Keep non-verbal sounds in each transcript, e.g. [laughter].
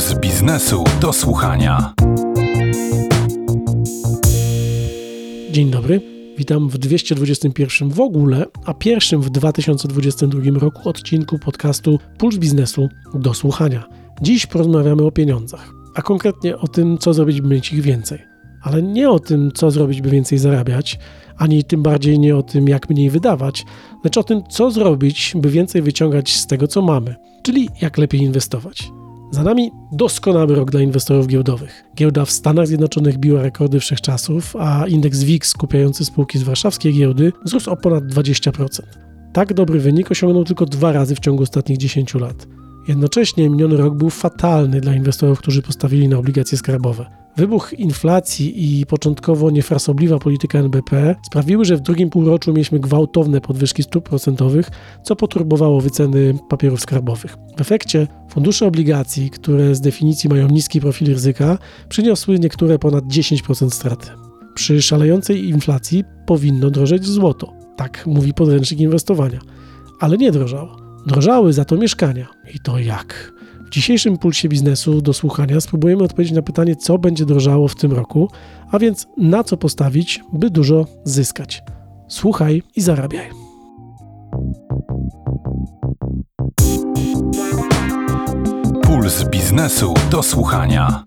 Puls biznesu do słuchania. Dzień dobry. Witam w 221 w ogóle, a pierwszym w 2022 roku odcinku podcastu Puls biznesu do słuchania. Dziś porozmawiamy o pieniądzach, a konkretnie o tym, co zrobić, by mieć ich więcej. Ale nie o tym, co zrobić, by więcej zarabiać, ani tym bardziej nie o tym, jak mniej wydawać, lecz o tym, co zrobić, by więcej wyciągać z tego, co mamy, czyli jak lepiej inwestować. Za nami doskonały rok dla inwestorów giełdowych. Giełda w Stanach Zjednoczonych biła rekordy wszechczasów, a indeks WIX skupiający spółki z warszawskiej giełdy wzrósł o ponad 20%. Tak dobry wynik osiągnął tylko dwa razy w ciągu ostatnich 10 lat. Jednocześnie miniony rok był fatalny dla inwestorów, którzy postawili na obligacje skarbowe. Wybuch inflacji i początkowo niefrasobliwa polityka NBP sprawiły, że w drugim półroczu mieliśmy gwałtowne podwyżki stóp procentowych, co poturbowało wyceny papierów skarbowych. W efekcie fundusze obligacji, które z definicji mają niski profil ryzyka, przyniosły niektóre ponad 10% straty. Przy szalejącej inflacji powinno drożeć złoto. Tak mówi podręcznik inwestowania. Ale nie drożało. Drożały za to mieszkania. I to jak? W dzisiejszym pulsie biznesu do słuchania spróbujemy odpowiedzieć na pytanie, co będzie drożało w tym roku, a więc na co postawić, by dużo zyskać. Słuchaj i zarabiaj. Puls biznesu do słuchania.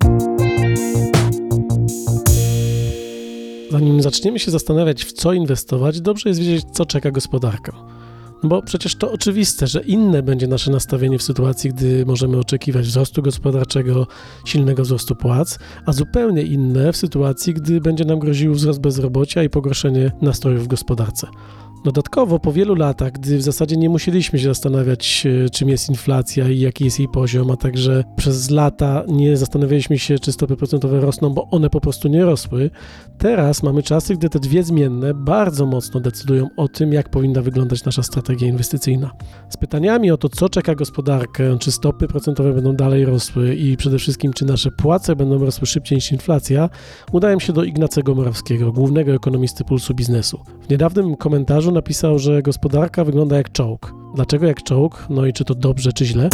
Zanim zaczniemy się zastanawiać, w co inwestować, dobrze jest wiedzieć, co czeka gospodarkę. No bo przecież to oczywiste, że inne będzie nasze nastawienie w sytuacji, gdy możemy oczekiwać wzrostu gospodarczego, silnego wzrostu płac, a zupełnie inne w sytuacji, gdy będzie nam groził wzrost bezrobocia i pogorszenie nastrojów w gospodarce. Dodatkowo po wielu latach, gdy w zasadzie nie musieliśmy się zastanawiać, e, czym jest inflacja i jaki jest jej poziom, a także przez lata nie zastanawialiśmy się, czy stopy procentowe rosną, bo one po prostu nie rosły, teraz mamy czasy, gdy te dwie zmienne bardzo mocno decydują o tym, jak powinna wyglądać nasza strategia inwestycyjna. Z pytaniami o to, co czeka gospodarkę, czy stopy procentowe będą dalej rosły i przede wszystkim, czy nasze płace będą rosły szybciej niż inflacja, udałem się do Ignacego Morawskiego, głównego ekonomisty Pulsu Biznesu. W niedawnym komentarzu napisał, że gospodarka wygląda jak czołg. Dlaczego jak czołg? No i czy to dobrze, czy źle?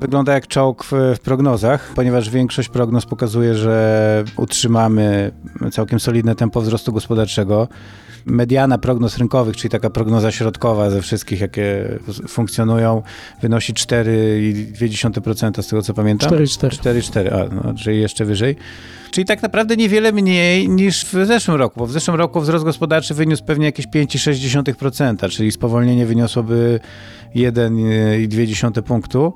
Wygląda jak czołg w, w, prognozach, ponieważ większość prognoz pokazuje, że utrzymamy całkiem solidne tempo wzrostu gospodarczego. Mediana prognoz rynkowych, czyli taka prognoza środkowa ze wszystkich, jakie funkcjonują, wynosi 4,2% z tego co pamiętam. 4,4. 4,4, a no, czyli jeszcze wyżej. Czyli tak naprawdę niewiele mniej niż w zeszłym roku, bo w zeszłym roku wzrost gospodarczy wyniósł pewnie jakieś 5,6%, czyli spowolnienie wyniosłoby 1,2 punktu.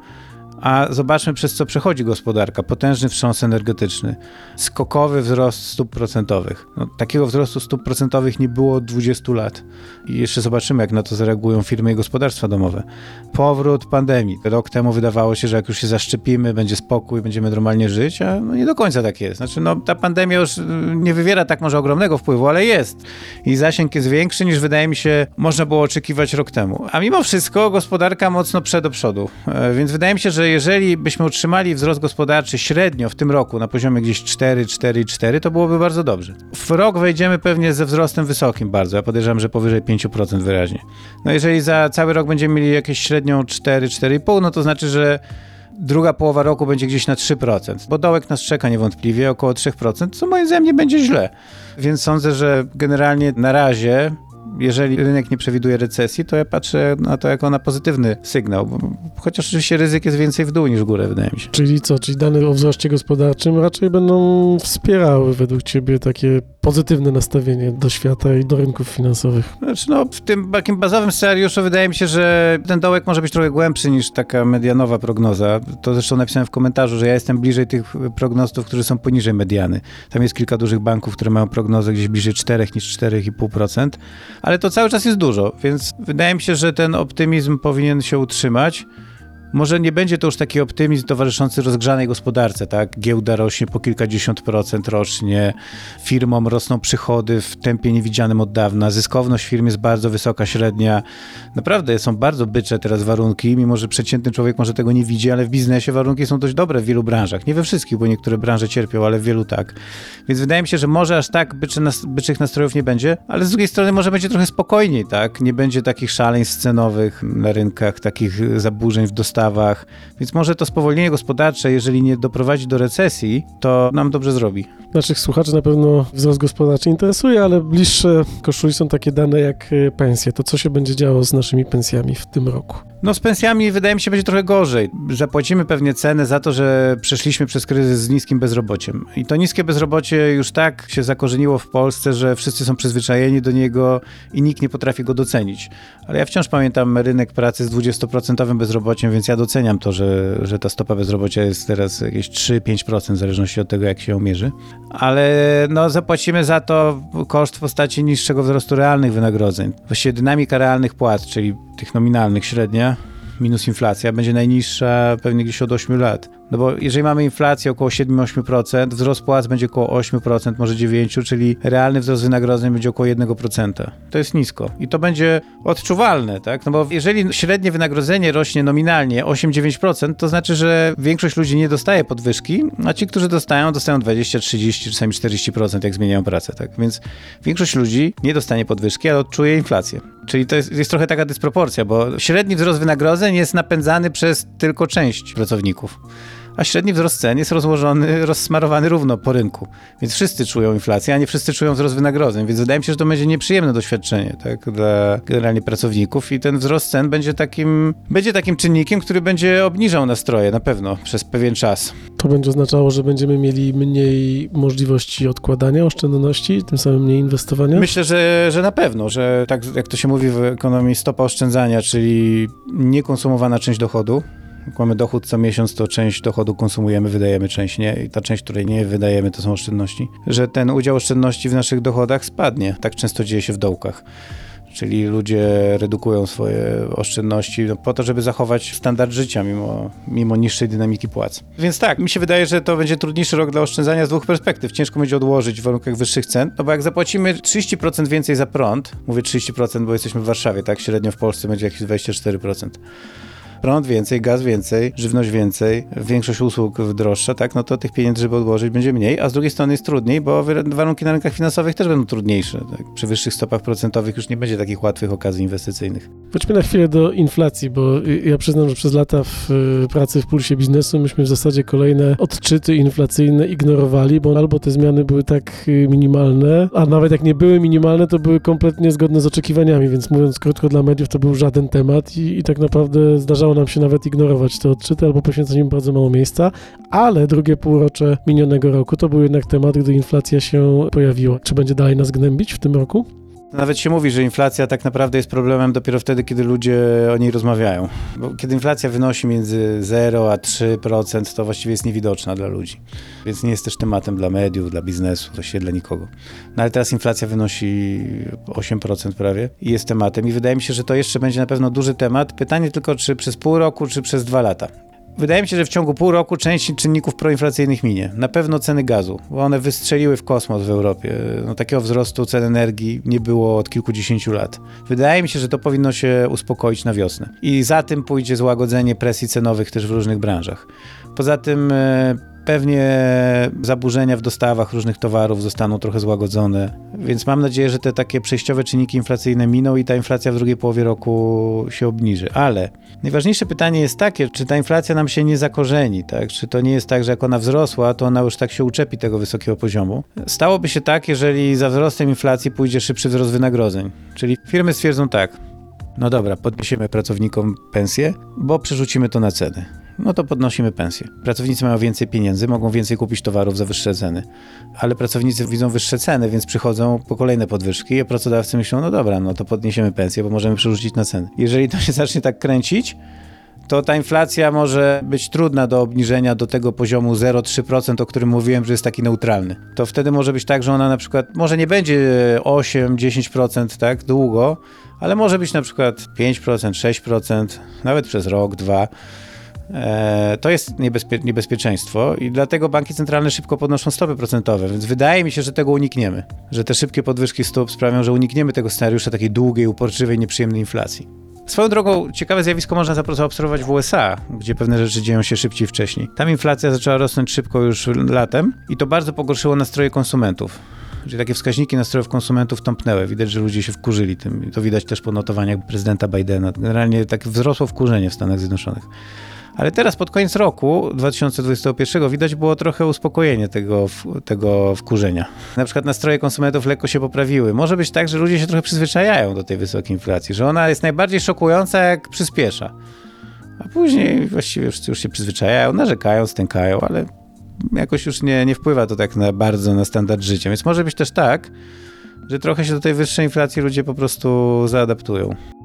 A zobaczmy, przez co przechodzi gospodarka. Potężny wstrząs energetyczny, skokowy wzrost stóp procentowych. No, takiego wzrostu stóp procentowych nie było od 20 lat. I jeszcze zobaczymy, jak na to zareagują firmy i gospodarstwa domowe. Powrót pandemii. Rok temu wydawało się, że jak już się zaszczepimy, będzie spokój, będziemy normalnie żyć, a no nie do końca tak jest. Znaczy, no, ta pandemia już y, nie wywiera tak może ogromnego wpływu, ale jest. I zasięg jest większy niż wydaje mi się można było oczekiwać rok temu. A mimo wszystko gospodarka mocno przed do przodu. E, więc wydaje mi się, że jeżeli byśmy utrzymali wzrost gospodarczy średnio w tym roku na poziomie gdzieś 4, 4, 4, to byłoby bardzo dobrze. W rok wejdziemy pewnie ze wzrostem wysokim bardzo. Ja podejrzewam, że powyżej 5% wyraźnie. No jeżeli za cały rok będziemy mieli jakieś średnią 4, 4,5, no to znaczy, że druga połowa roku będzie gdzieś na 3%, bo dołek nas czeka niewątpliwie około 3%, co moim zdaniem nie będzie źle. Więc sądzę, że generalnie na razie jeżeli rynek nie przewiduje recesji, to ja patrzę na to jako na pozytywny sygnał. Chociaż oczywiście ryzyk jest więcej w dół niż w górę, wydaje mi się. Czyli co? Czyli dane o wzroście gospodarczym raczej będą wspierały według Ciebie takie pozytywne nastawienie do świata i do rynków finansowych? Znaczy, no, w tym takim bazowym scenariuszu wydaje mi się, że ten dołek może być trochę głębszy niż taka medianowa prognoza. To zresztą napisałem w komentarzu, że ja jestem bliżej tych prognostów, którzy są poniżej mediany. Tam jest kilka dużych banków, które mają prognozę gdzieś bliżej 4 niż 4,5%, ale to cały czas jest dużo, więc wydaje mi się, że ten optymizm powinien się utrzymać. Może nie będzie to już taki optymizm towarzyszący rozgrzanej gospodarce, tak? Giełda rośnie po kilkadziesiąt procent rocznie, firmom rosną przychody w tempie niewidzianym od dawna, zyskowność firm jest bardzo wysoka, średnia. Naprawdę są bardzo bycze teraz warunki, mimo że przeciętny człowiek może tego nie widzi, ale w biznesie warunki są dość dobre w wielu branżach. Nie we wszystkich, bo niektóre branże cierpią, ale w wielu tak. Więc wydaje mi się, że może aż tak byczy byczych nastrojów nie będzie, ale z drugiej strony może będzie trochę spokojniej, tak? Nie będzie takich szaleństw cenowych na rynkach, takich zaburzeń w więc może to spowolnienie gospodarcze, jeżeli nie doprowadzi do recesji, to nam dobrze zrobi. Naszych słuchaczy na pewno wzrost gospodarczy interesuje, ale bliższe koszuli są takie dane jak e, pensje. To co się będzie działo z naszymi pensjami w tym roku? No z pensjami wydaje mi się będzie trochę gorzej. Zapłacimy pewnie cenę za to, że przeszliśmy przez kryzys z niskim bezrobociem. I to niskie bezrobocie już tak się zakorzeniło w Polsce, że wszyscy są przyzwyczajeni do niego i nikt nie potrafi go docenić. Ale ja wciąż pamiętam rynek pracy z 20% bezrobociem, więc ja doceniam to, że, że ta stopa bezrobocia jest teraz jakieś 3-5% w zależności od tego, jak się ją mierzy. Ale no zapłacimy za to koszt w postaci niższego wzrostu realnych wynagrodzeń. Właściwie dynamika realnych płac, czyli tych nominalnych średnia, minus inflacja, będzie najniższa pewnie gdzieś od 8 lat. No bo jeżeli mamy inflację około 7-8%, wzrost płac będzie około 8%, może 9%, czyli realny wzrost wynagrodzeń będzie około 1%. To jest nisko i to będzie odczuwalne, tak? No bo jeżeli średnie wynagrodzenie rośnie nominalnie 8-9%, to znaczy, że większość ludzi nie dostaje podwyżki, a ci, którzy dostają, dostają 20, 30, czasami 40%, jak zmieniają pracę, tak? Więc większość ludzi nie dostanie podwyżki, ale odczuje inflację. Czyli to jest, jest trochę taka dysproporcja, bo średni wzrost wynagrodzeń jest napędzany przez tylko część pracowników a średni wzrost cen jest rozłożony, rozsmarowany równo po rynku. Więc wszyscy czują inflację, a nie wszyscy czują wzrost wynagrodzeń. Więc wydaje mi się, że to będzie nieprzyjemne doświadczenie tak, dla generalnie pracowników i ten wzrost cen będzie takim, będzie takim czynnikiem, który będzie obniżał nastroje na pewno przez pewien czas. To będzie oznaczało, że będziemy mieli mniej możliwości odkładania oszczędności, tym samym mniej inwestowania? Myślę, że, że na pewno, że tak jak to się mówi w ekonomii, stopa oszczędzania, czyli niekonsumowana część dochodu, jak mamy dochód co miesiąc, to część dochodu konsumujemy, wydajemy część nie i ta część, której nie wydajemy, to są oszczędności. Że ten udział oszczędności w naszych dochodach spadnie. Tak często dzieje się w dołkach. Czyli ludzie redukują swoje oszczędności no, po to, żeby zachować standard życia mimo, mimo niższej dynamiki płac. Więc tak, mi się wydaje, że to będzie trudniejszy rok dla oszczędzania z dwóch perspektyw. Ciężko będzie odłożyć w warunkach wyższych cen, no bo jak zapłacimy 30% więcej za prąd, mówię 30%, bo jesteśmy w Warszawie, tak? Średnio w Polsce będzie jakieś 24% prąd więcej, gaz więcej, żywność więcej, większość usług droższa, tak, no to tych pieniędzy, żeby odłożyć, będzie mniej, a z drugiej strony jest trudniej, bo warunki na rynkach finansowych też będą trudniejsze. Tak? Przy wyższych stopach procentowych już nie będzie takich łatwych okazji inwestycyjnych. Wróćmy na chwilę do inflacji, bo ja przyznam, że przez lata w y, pracy w pulsie biznesu myśmy w zasadzie kolejne odczyty inflacyjne ignorowali, bo albo te zmiany były tak y, minimalne, a nawet jak nie były minimalne, to były kompletnie zgodne z oczekiwaniami, więc mówiąc krótko dla mediów, to był żaden temat i, i tak naprawdę zdarzało nam się nawet ignorować te odczyty albo poświęcać im bardzo mało miejsca, ale drugie półrocze minionego roku to był jednak temat, gdy inflacja się pojawiła. Czy będzie dalej nas gnębić w tym roku? Nawet się mówi, że inflacja tak naprawdę jest problemem dopiero wtedy, kiedy ludzie o niej rozmawiają. Bo kiedy inflacja wynosi między 0 a 3%, to właściwie jest niewidoczna dla ludzi. Więc nie jest też tematem dla mediów, dla biznesu, właściwie dla nikogo. No ale teraz inflacja wynosi 8% prawie i jest tematem. I wydaje mi się, że to jeszcze będzie na pewno duży temat. Pytanie tylko, czy przez pół roku, czy przez dwa lata. Wydaje mi się, że w ciągu pół roku część czynników proinflacyjnych minie. Na pewno ceny gazu, bo one wystrzeliły w kosmos w Europie. No, takiego wzrostu cen energii nie było od kilkudziesięciu lat. Wydaje mi się, że to powinno się uspokoić na wiosnę. I za tym pójdzie złagodzenie presji cenowych też w różnych branżach. Poza tym e, pewnie zaburzenia w dostawach różnych towarów zostaną trochę złagodzone, więc mam nadzieję, że te takie przejściowe czynniki inflacyjne miną i ta inflacja w drugiej połowie roku się obniży. Ale najważniejsze pytanie jest takie, czy ta inflacja nam się nie zakorzeni, tak? Czy to nie jest tak, że jak ona wzrosła, to ona już tak się uczepi tego wysokiego poziomu? Stałoby się tak, jeżeli za wzrostem inflacji pójdzie szybszy wzrost wynagrodzeń. Czyli firmy stwierdzą tak, no dobra, podniesiemy pracownikom pensję, bo przerzucimy to na ceny no to podnosimy pensję. Pracownicy mają więcej pieniędzy, mogą więcej kupić towarów za wyższe ceny, ale pracownicy widzą wyższe ceny, więc przychodzą po kolejne podwyżki, a pracodawcy myślą, no dobra, no to podniesiemy pensję, bo możemy przerzucić na ceny. Jeżeli to się [laughs] zacznie tak kręcić, to ta inflacja może być trudna do obniżenia do tego poziomu 0,3%, o którym mówiłem, że jest taki neutralny. To wtedy może być tak, że ona na przykład może nie będzie 8-10% tak długo, ale może być na przykład 5%, 6%, nawet przez rok, dwa to jest niebezpie niebezpieczeństwo i dlatego banki centralne szybko podnoszą stopy procentowe, więc wydaje mi się, że tego unikniemy. Że te szybkie podwyżki stóp sprawią, że unikniemy tego scenariusza takiej długiej, uporczywej, nieprzyjemnej inflacji. Swoją drogą, ciekawe zjawisko można zaobserwować w USA, gdzie pewne rzeczy dzieją się szybciej wcześniej. Tam inflacja zaczęła rosnąć szybko już latem i to bardzo pogorszyło nastroje konsumentów. Czyli takie wskaźniki nastrojów konsumentów tąpnęły. Widać, że ludzie się wkurzyli tym. To widać też po notowaniach prezydenta Bidena. Generalnie tak wzrosło wkurzenie w Stanach Zjednoczonych. Ale teraz pod koniec roku 2021 widać było trochę uspokojenie tego, tego wkurzenia. Na przykład nastroje konsumentów lekko się poprawiły. Może być tak, że ludzie się trochę przyzwyczajają do tej wysokiej inflacji, że ona jest najbardziej szokująca, jak przyspiesza. A później właściwie już, już się przyzwyczajają, narzekają, stękają, ale jakoś już nie, nie wpływa to tak na bardzo na standard życia. Więc może być też tak, że trochę się do tej wyższej inflacji ludzie po prostu zaadaptują.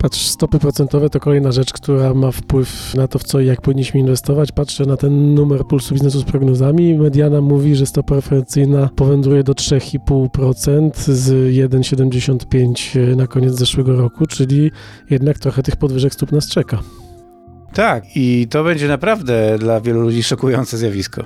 Patrz, stopy procentowe to kolejna rzecz, która ma wpływ na to, w co i jak powinniśmy inwestować. Patrzę na ten numer pulsu biznesu z prognozami. Mediana mówi, że stopa referencyjna powędruje do 3,5% z 1,75% na koniec zeszłego roku, czyli jednak trochę tych podwyżek stóp nas czeka. Tak, i to będzie naprawdę dla wielu ludzi szokujące zjawisko.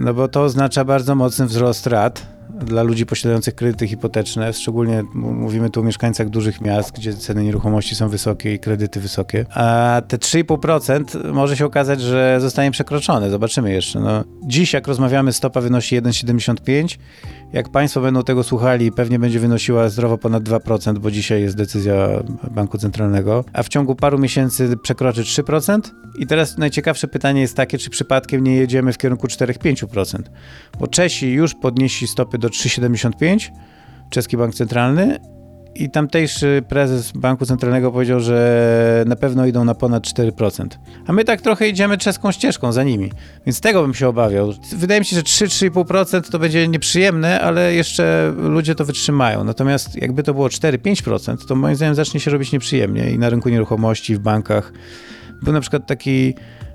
No bo to oznacza bardzo mocny wzrost rat dla ludzi posiadających kredyty hipoteczne, szczególnie mówimy tu o mieszkańcach dużych miast, gdzie ceny nieruchomości są wysokie i kredyty wysokie. A te 3,5% może się okazać, że zostanie przekroczone. Zobaczymy jeszcze. No, dziś, jak rozmawiamy, stopa wynosi 1,75 jak Państwo będą tego słuchali, pewnie będzie wynosiła zdrowo ponad 2%, bo dzisiaj jest decyzja Banku Centralnego, a w ciągu paru miesięcy przekroczy 3%. I teraz najciekawsze pytanie jest takie, czy przypadkiem nie jedziemy w kierunku 4-5%, bo Czesi już podnieśli stopy do 3,75%, Czeski Bank Centralny, i tamtejszy prezes Banku Centralnego powiedział, że na pewno idą na ponad 4%. A my tak trochę idziemy czeską ścieżką za nimi. Więc tego bym się obawiał. Wydaje mi się, że 3-3,5% to będzie nieprzyjemne, ale jeszcze ludzie to wytrzymają. Natomiast jakby to było 4-5%, to moim zdaniem zacznie się robić nieprzyjemnie i na rynku nieruchomości, w bankach. Był na przykład taki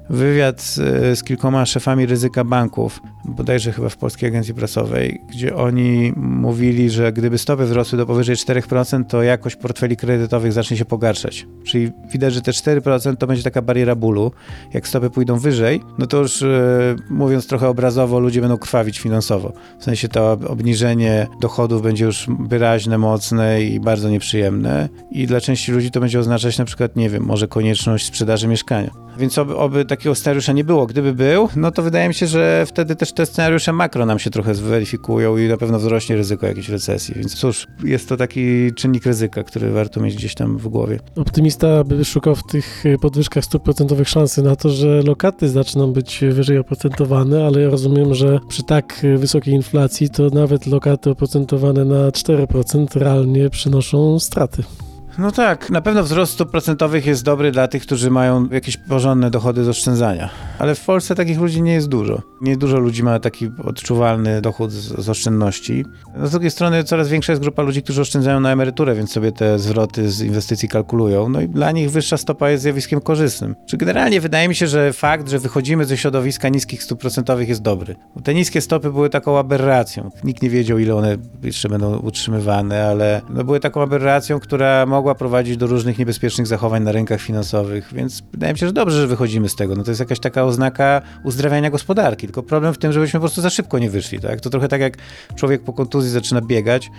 wywiad z, z, kilkoma szefami ryzyka banków, bodajże chyba w Polskiej Agencji Prasowej, gdzie oni mówili, że gdyby stopy wzrosły do powyżej 4%, to jakość portfeli kredytowych zacznie się pogarszać. Czyli widać, że te 4% to będzie taka bariera bólu. Jak stopy pójdą wyżej, no to już e, mówiąc trochę obrazowo, ludzie będą krwawić finansowo. W sensie to obniżenie dochodów będzie już wyraźne, mocne i bardzo nieprzyjemne i dla części ludzi to będzie oznaczać na przykład, nie wiem, może konieczność sprzedaży mieszkania. Więc oby, oby takiego scenariusza nie było. Gdyby był, no to wydaje mi się, że wtedy też te scenariusze makro nam się trochę zweryfikują i na pewno wzrośnie ryzyko jakiejś recesji. Więc cóż, jest to taki czynnik ryzyka, który warto mieć gdzieś tam w głowie. Optymista by szukał w tych podwyżkach stóp procentowych szansy na to, że lokaty zaczną być wyżej oprocentowane, ale ja rozumiem, że przy tak wysokiej inflacji to nawet lokaty oprocentowane na 4% realnie przynoszą straty. No tak, na pewno wzrost stóp procentowych jest dobry dla tych, którzy mają jakieś porządne dochody z oszczędzania. Ale w Polsce takich ludzi nie jest dużo. Nie dużo ludzi ma taki odczuwalny dochód z, z oszczędności. No z drugiej strony coraz większa jest grupa ludzi, którzy oszczędzają na emeryturę, więc sobie te zwroty z inwestycji kalkulują. No i dla nich wyższa stopa jest zjawiskiem korzystnym. Czy generalnie wydaje mi się, że fakt, że wychodzimy ze środowiska niskich stóp procentowych jest dobry. Bo te niskie stopy były taką aberracją. Nikt nie wiedział, ile one jeszcze będą utrzymywane, ale no były taką aberracją, która mogła mogła prowadzić do różnych niebezpiecznych zachowań na rynkach finansowych, więc wydaje mi się, że dobrze, że wychodzimy z tego. No to jest jakaś taka oznaka uzdrawiania gospodarki, tylko problem w tym, żebyśmy po prostu za szybko nie wyszli, tak? To trochę tak jak człowiek po kontuzji zaczyna biegać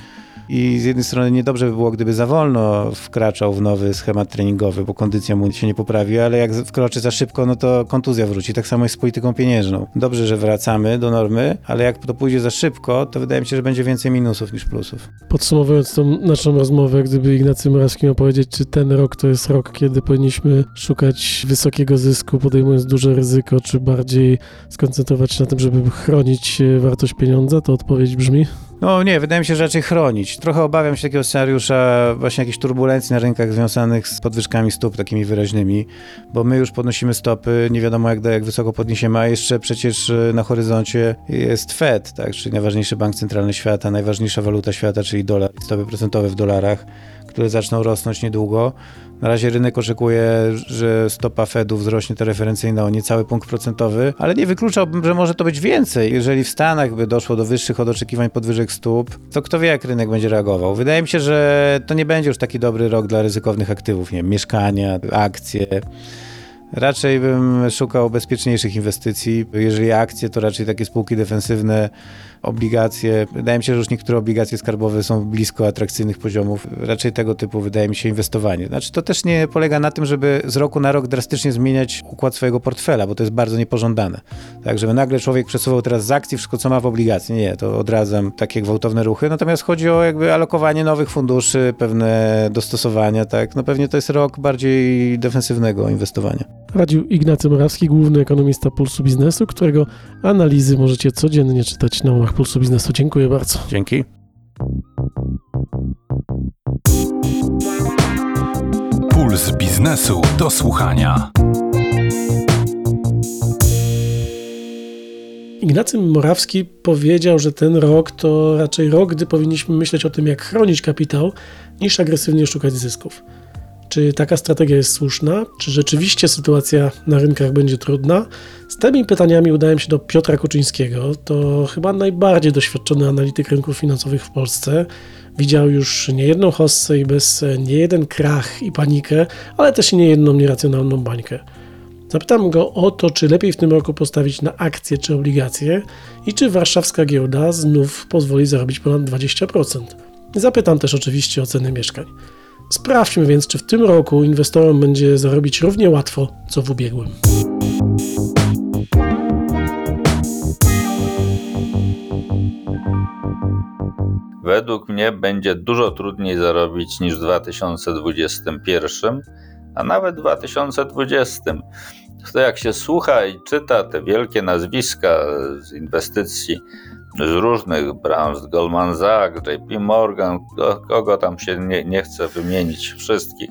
i z jednej strony niedobrze by było, gdyby za wolno wkraczał w nowy schemat treningowy, bo kondycja mu się nie poprawi, ale jak wkroczy za szybko, no to kontuzja wróci. Tak samo jest z polityką pieniężną. Dobrze, że wracamy do normy, ale jak to pójdzie za szybko, to wydaje mi się, że będzie więcej minusów niż plusów. Podsumowując tą naszą rozmowę, gdyby Ignacy Morawski miał powiedzieć, czy ten rok to jest rok, kiedy powinniśmy szukać wysokiego zysku, podejmując duże ryzyko, czy bardziej skoncentrować się na tym, żeby chronić wartość pieniądza, to odpowiedź brzmi... No nie, wydaje mi się, że raczej chronić. Trochę obawiam się takiego scenariusza właśnie jakichś turbulencji na rynkach związanych z podwyżkami stóp takimi wyraźnymi, bo my już podnosimy stopy, nie wiadomo jak, jak wysoko podniesiemy, a jeszcze przecież e, na horyzoncie jest Fed, tak, czyli najważniejszy bank centralny świata, najważniejsza waluta świata, czyli dolar, stopy procentowe w dolarach, które zaczną rosnąć niedługo. Na razie rynek oczekuje, że stopa Fedu wzrośnie to referencyjna o niecały punkt procentowy, ale nie wykluczałbym, że może to być więcej. Jeżeli w Stanach by doszło do wyższych od oczekiwań podwyżek stóp, to kto wie, jak rynek będzie reagował. Wydaje mi się, że to nie będzie już taki dobry rok dla ryzykownych aktywów, nie wiem, mieszkania, akcje. Raczej bym szukał bezpieczniejszych inwestycji. Jeżeli akcje, to raczej takie spółki defensywne, obligacje. Wydaje mi się, że już niektóre obligacje skarbowe są blisko atrakcyjnych poziomów. Raczej tego typu wydaje mi się inwestowanie. Znaczy to też nie polega na tym, żeby z roku na rok drastycznie zmieniać układ swojego portfela, bo to jest bardzo niepożądane. Tak, żeby nagle człowiek przesuwał teraz z akcji wszystko, co ma w obligacji. Nie, to odradzam takie gwałtowne ruchy. Natomiast chodzi o jakby alokowanie nowych funduszy, pewne dostosowania, tak. No pewnie to jest rok bardziej defensywnego inwestowania. Radził Ignacy Morawski, główny ekonomista Pulsu Biznesu, którego analizy możecie codziennie czytać na łamach Pulsu Biznesu. Dziękuję bardzo. Dzięki. Puls biznesu do słuchania. Ignacy Morawski powiedział, że ten rok to raczej rok, gdy powinniśmy myśleć o tym, jak chronić kapitał, niż agresywnie szukać zysków. Czy taka strategia jest słuszna? Czy rzeczywiście sytuacja na rynkach będzie trudna? Z tymi pytaniami udałem się do Piotra Kuczyńskiego. To chyba najbardziej doświadczony analityk rynków finansowych w Polsce. Widział już niejedną hossę i bez niejeden krach i panikę, ale też i niejedną nieracjonalną bańkę. Zapytam go o to, czy lepiej w tym roku postawić na akcje czy obligacje i czy warszawska giełda znów pozwoli zarobić ponad 20%. Zapytam też oczywiście o ceny mieszkań. Sprawdźmy więc, czy w tym roku inwestorom będzie zarobić równie łatwo, co w ubiegłym. Według mnie będzie dużo trudniej zarobić niż w 2021, a nawet w 2020. To jak się słucha i czyta te wielkie nazwiska z inwestycji z różnych branż, Goldman Sachs, JP Morgan, kogo tam się nie, nie chce wymienić, wszystkich,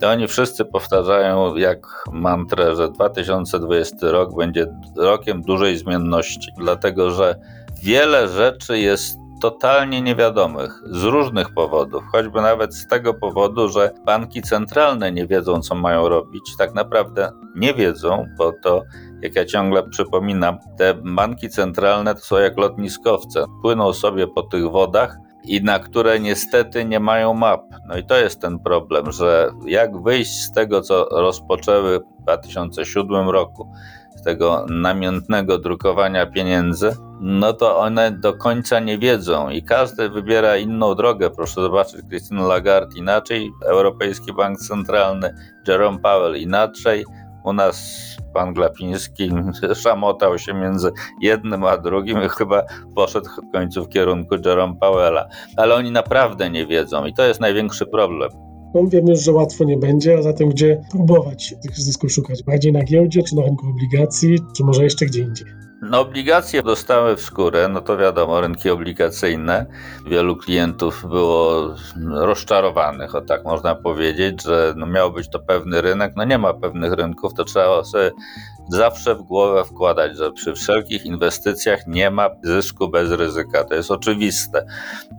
to oni wszyscy powtarzają jak mantrę, że 2020 rok będzie rokiem dużej zmienności, dlatego że wiele rzeczy jest totalnie niewiadomych z różnych powodów, choćby nawet z tego powodu, że banki centralne nie wiedzą, co mają robić. Tak naprawdę nie wiedzą, bo to, jak ja ciągle przypominam, te banki centralne to są jak lotniskowce. Płyną sobie po tych wodach i na które niestety nie mają map. No i to jest ten problem, że jak wyjść z tego, co rozpoczęły w 2007 roku, z tego namiętnego drukowania pieniędzy, no to one do końca nie wiedzą i każdy wybiera inną drogę. Proszę zobaczyć, Christine Lagarde inaczej, Europejski Bank Centralny, Jerome Powell inaczej. U nas pan Glapiński [laughs] szamotał się między jednym a drugim i chyba poszedł w końcu w kierunku Jerome Powella. Ale oni naprawdę nie wiedzą i to jest największy problem. No wiemy już, że łatwo nie będzie, a zatem gdzie próbować tych zysków szukać? Bardziej na giełdzie, czy na rynku obligacji, czy może jeszcze gdzie indziej? No, obligacje dostały w skórę, no to wiadomo, rynki obligacyjne. Wielu klientów było rozczarowanych, o tak można powiedzieć, że no miał być to pewny rynek. No nie ma pewnych rynków, to trzeba sobie zawsze w głowę wkładać, że przy wszelkich inwestycjach nie ma zysku bez ryzyka. To jest oczywiste.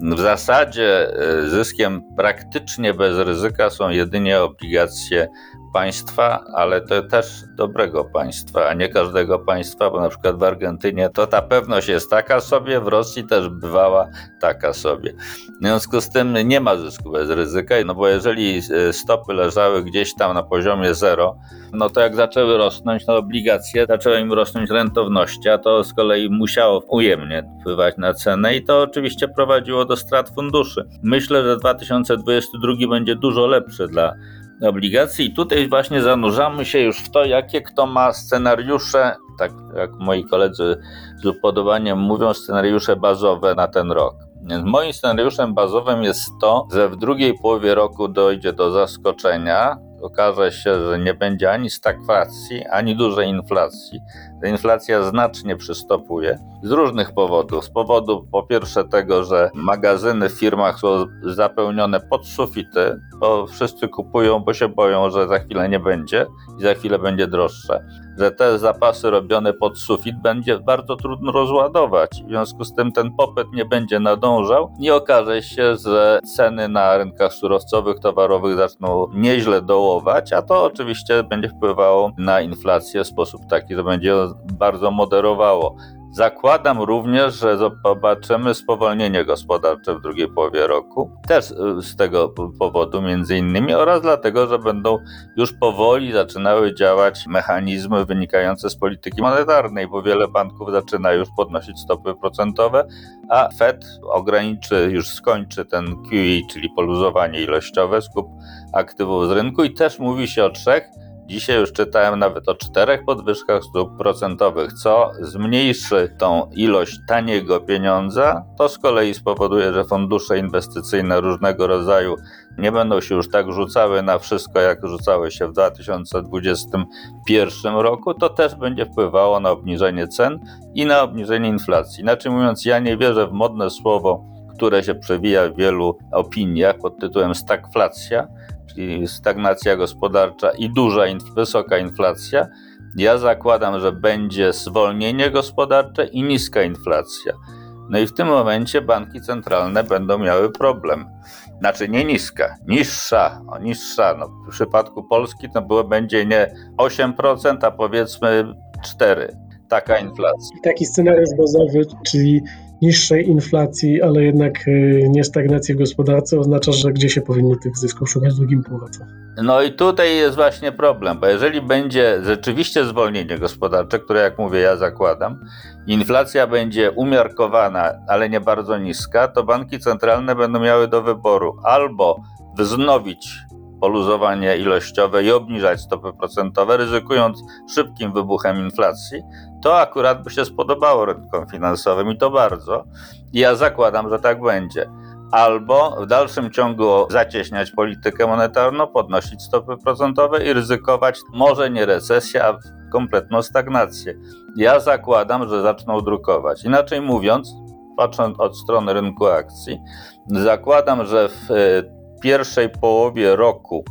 W zasadzie y, zyskiem praktycznie bez ryzyka są jedynie obligacje państwa, ale to też dobrego państwa, a nie każdego państwa, bo na przykład w Argentynie to ta pewność jest taka sobie, w Rosji też bywała taka sobie. W związku z tym nie ma zysku bez ryzyka, no bo jeżeli e, stopy leżały gdzieś tam na poziomie zero, no to jak zaczęły rosnąć, no obligacje, zaczęły im rosnąć rentowności, a to z kolei musiało ujemnie wpływać na cenę i to oczywiście prowadziło do strat funduszy. Myślę, że 2022 będzie dużo lepszy dla obligacji. I tutaj właśnie zanurzamy się już w to, jakie kto ma scenariusze, tak jak moi koledzy z upodobaniem mówią, scenariusze bazowe na ten rok. Moim scenariuszem bazowym jest to, że w drugiej połowie roku dojdzie do zaskoczenia. Okaże się, że nie będzie ani stagflacji, ani dużej inflacji. Inflacja znacznie przystopuje z różnych powodów. Z powodu po pierwsze tego, że magazyny w firmach są zapełnione pod sufity, bo wszyscy kupują, bo się boją, że za chwilę nie będzie i za chwilę będzie droższe. Że te zapasy robione pod sufit będzie bardzo trudno rozładować. W związku z tym ten popyt nie będzie nadążał i okaże się, że ceny na rynkach surowcowych, towarowych zaczną nieźle dołować, a to oczywiście będzie wpływało na inflację w sposób taki, że będzie bardzo moderowało. Zakładam również, że zobaczymy spowolnienie gospodarcze w drugiej połowie roku, też y, z tego powodu między innymi oraz dlatego, że będą już powoli zaczynały działać mechanizmy wynikające z polityki monetarnej, bo wiele banków zaczyna już podnosić stopy procentowe, a Fed ograniczy, już skończy ten QE, czyli poluzowanie ilościowe, skup aktywów z rynku i też mówi się o trzech Dzisiaj już czytałem nawet o czterech podwyżkach stóp procentowych, co zmniejszy tą ilość taniego pieniądza. To z kolei spowoduje, że fundusze inwestycyjne różnego rodzaju nie będą się już tak rzucały na wszystko, jak rzucały się w 2021 roku. To też będzie wpływało na obniżenie cen i na obniżenie inflacji. Inaczej mówiąc, ja nie wierzę w modne słowo, które się przewija w wielu opiniach pod tytułem stagflacja czyli stagnacja gospodarcza i duża, wysoka inflacja, ja zakładam, że będzie zwolnienie gospodarcze i niska inflacja. No i w tym momencie banki centralne będą miały problem. Znaczy nie niska, niższa, o niższa. No, w przypadku Polski to było, będzie nie 8%, a powiedzmy 4%. Taka inflacja. Taki scenariusz bazowy, czyli niższej inflacji, ale jednak y, nie stagnacji w gospodarce oznacza, że gdzie się powinno tych zysków szukać w drugim półroczu. No i tutaj jest właśnie problem, bo jeżeli będzie rzeczywiście zwolnienie gospodarcze, które jak mówię ja zakładam, inflacja będzie umiarkowana, ale nie bardzo niska, to banki centralne będą miały do wyboru albo wznowić poluzowanie ilościowe i obniżać stopy procentowe, ryzykując szybkim wybuchem inflacji, to akurat by się spodobało rynkom finansowym i to bardzo. I ja zakładam, że tak będzie. Albo w dalszym ciągu zacieśniać politykę monetarną, podnosić stopy procentowe i ryzykować może nie recesję, a kompletną stagnację. Ja zakładam, że zaczną drukować. Inaczej mówiąc, patrząc od strony rynku akcji, zakładam, że w pierwszej połowie roku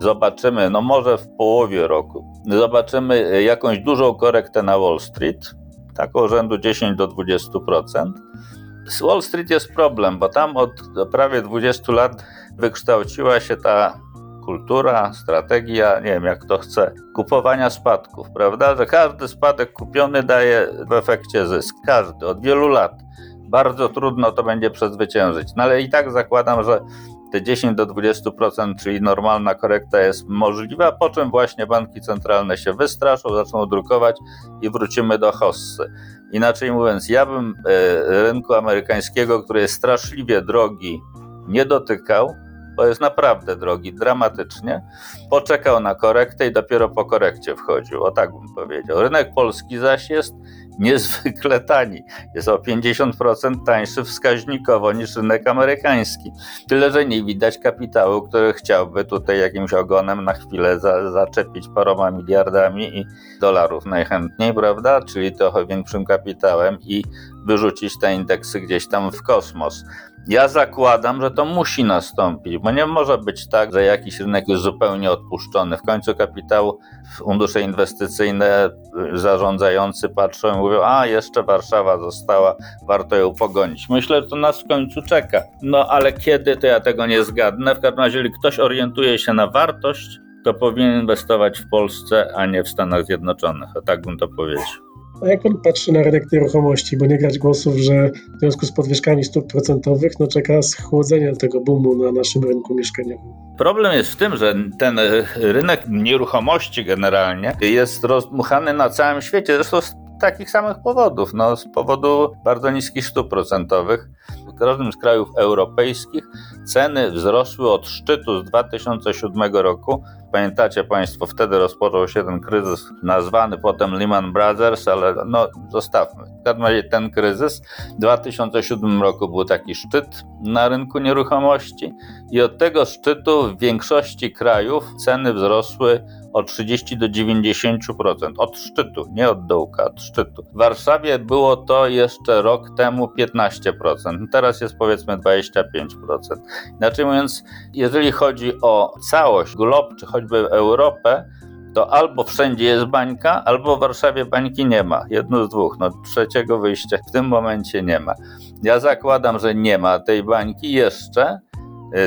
zobaczymy, no może w połowie roku, zobaczymy jakąś dużą korektę na Wall Street, taką rzędu 10 do 20%. Z Wall Street jest problem, bo tam od prawie 20 lat wykształciła się ta kultura, strategia, nie wiem jak to chce, kupowania spadków, prawda? Że każdy spadek kupiony daje w efekcie zysk. Każdy, od wielu lat. Bardzo trudno to będzie przezwyciężyć. No ale i tak zakładam, że te 10 do 20%, czyli normalna korekta jest możliwa, po czym właśnie banki centralne się wystraszą, zaczną drukować i wrócimy do hossy. Inaczej mówiąc, ja bym e, rynku amerykańskiego, który jest straszliwie drogi, nie dotykał, bo jest naprawdę drogi, dramatycznie, poczekał na korektę i dopiero po korekcie wchodził, o tak bym powiedział. Rynek polski zaś jest niezwykle tani. Jest o 50% tańszy wskaźnikowo niż rynek amerykański. Tyle, że nie widać kapitału, który chciałby tutaj jakimś ogonem na chwilę za, zaczepić paroma miliardami i dolarów najchętniej, prawda? Czyli trochę większym kapitałem i wyrzucić te indeksy gdzieś tam w kosmos. Ja zakładam, że to musi nastąpić, bo nie może być tak, że jakiś rynek jest zupełnie odpuszczony. W końcu kapitał, fundusze inwestycyjne, zarządzający patrzą i mówią, a jeszcze Warszawa została, warto ją pogonić. Myślę, że to nas w końcu czeka. No ale kiedy, to ja tego nie zgadnę. W każdym razie, jeżeli ktoś orientuje się na wartość, to powinien inwestować w Polsce, a nie w Stanach Zjednoczonych. O tak bym to powiedział. A jak pan patrzy na rynek nieruchomości, bo nie grać głosów, że w związku z podwyżkami stóp procentowych no czeka schłodzenie tego boomu na naszym rynku mieszkaniowym? Problem jest w tym, że ten rynek nieruchomości generalnie jest rozdmuchany na całym świecie. Zresztą z takich samych powodów. No, z powodu bardzo niskich stóp procentowych. Każdym z krajów europejskich. Ceny wzrosły od szczytu z 2007 roku. Pamiętacie Państwo, wtedy rozpoczął się ten kryzys nazwany potem Lehman Brothers, ale no zostawmy. W każdym razie ten kryzys. W 2007 roku był taki szczyt na rynku nieruchomości i od tego szczytu w większości krajów ceny wzrosły od 30 do 90%. Od szczytu, nie od dołka, od szczytu. W Warszawie było to jeszcze rok temu 15%. Teraz jest powiedzmy 25%. Inaczej mówiąc, jeżeli chodzi o całość, glob, czy choćby Europę, to albo wszędzie jest bańka, albo w Warszawie bańki nie ma. Jedno z dwóch. No, trzeciego wyjścia w tym momencie nie ma. Ja zakładam, że nie ma tej bańki jeszcze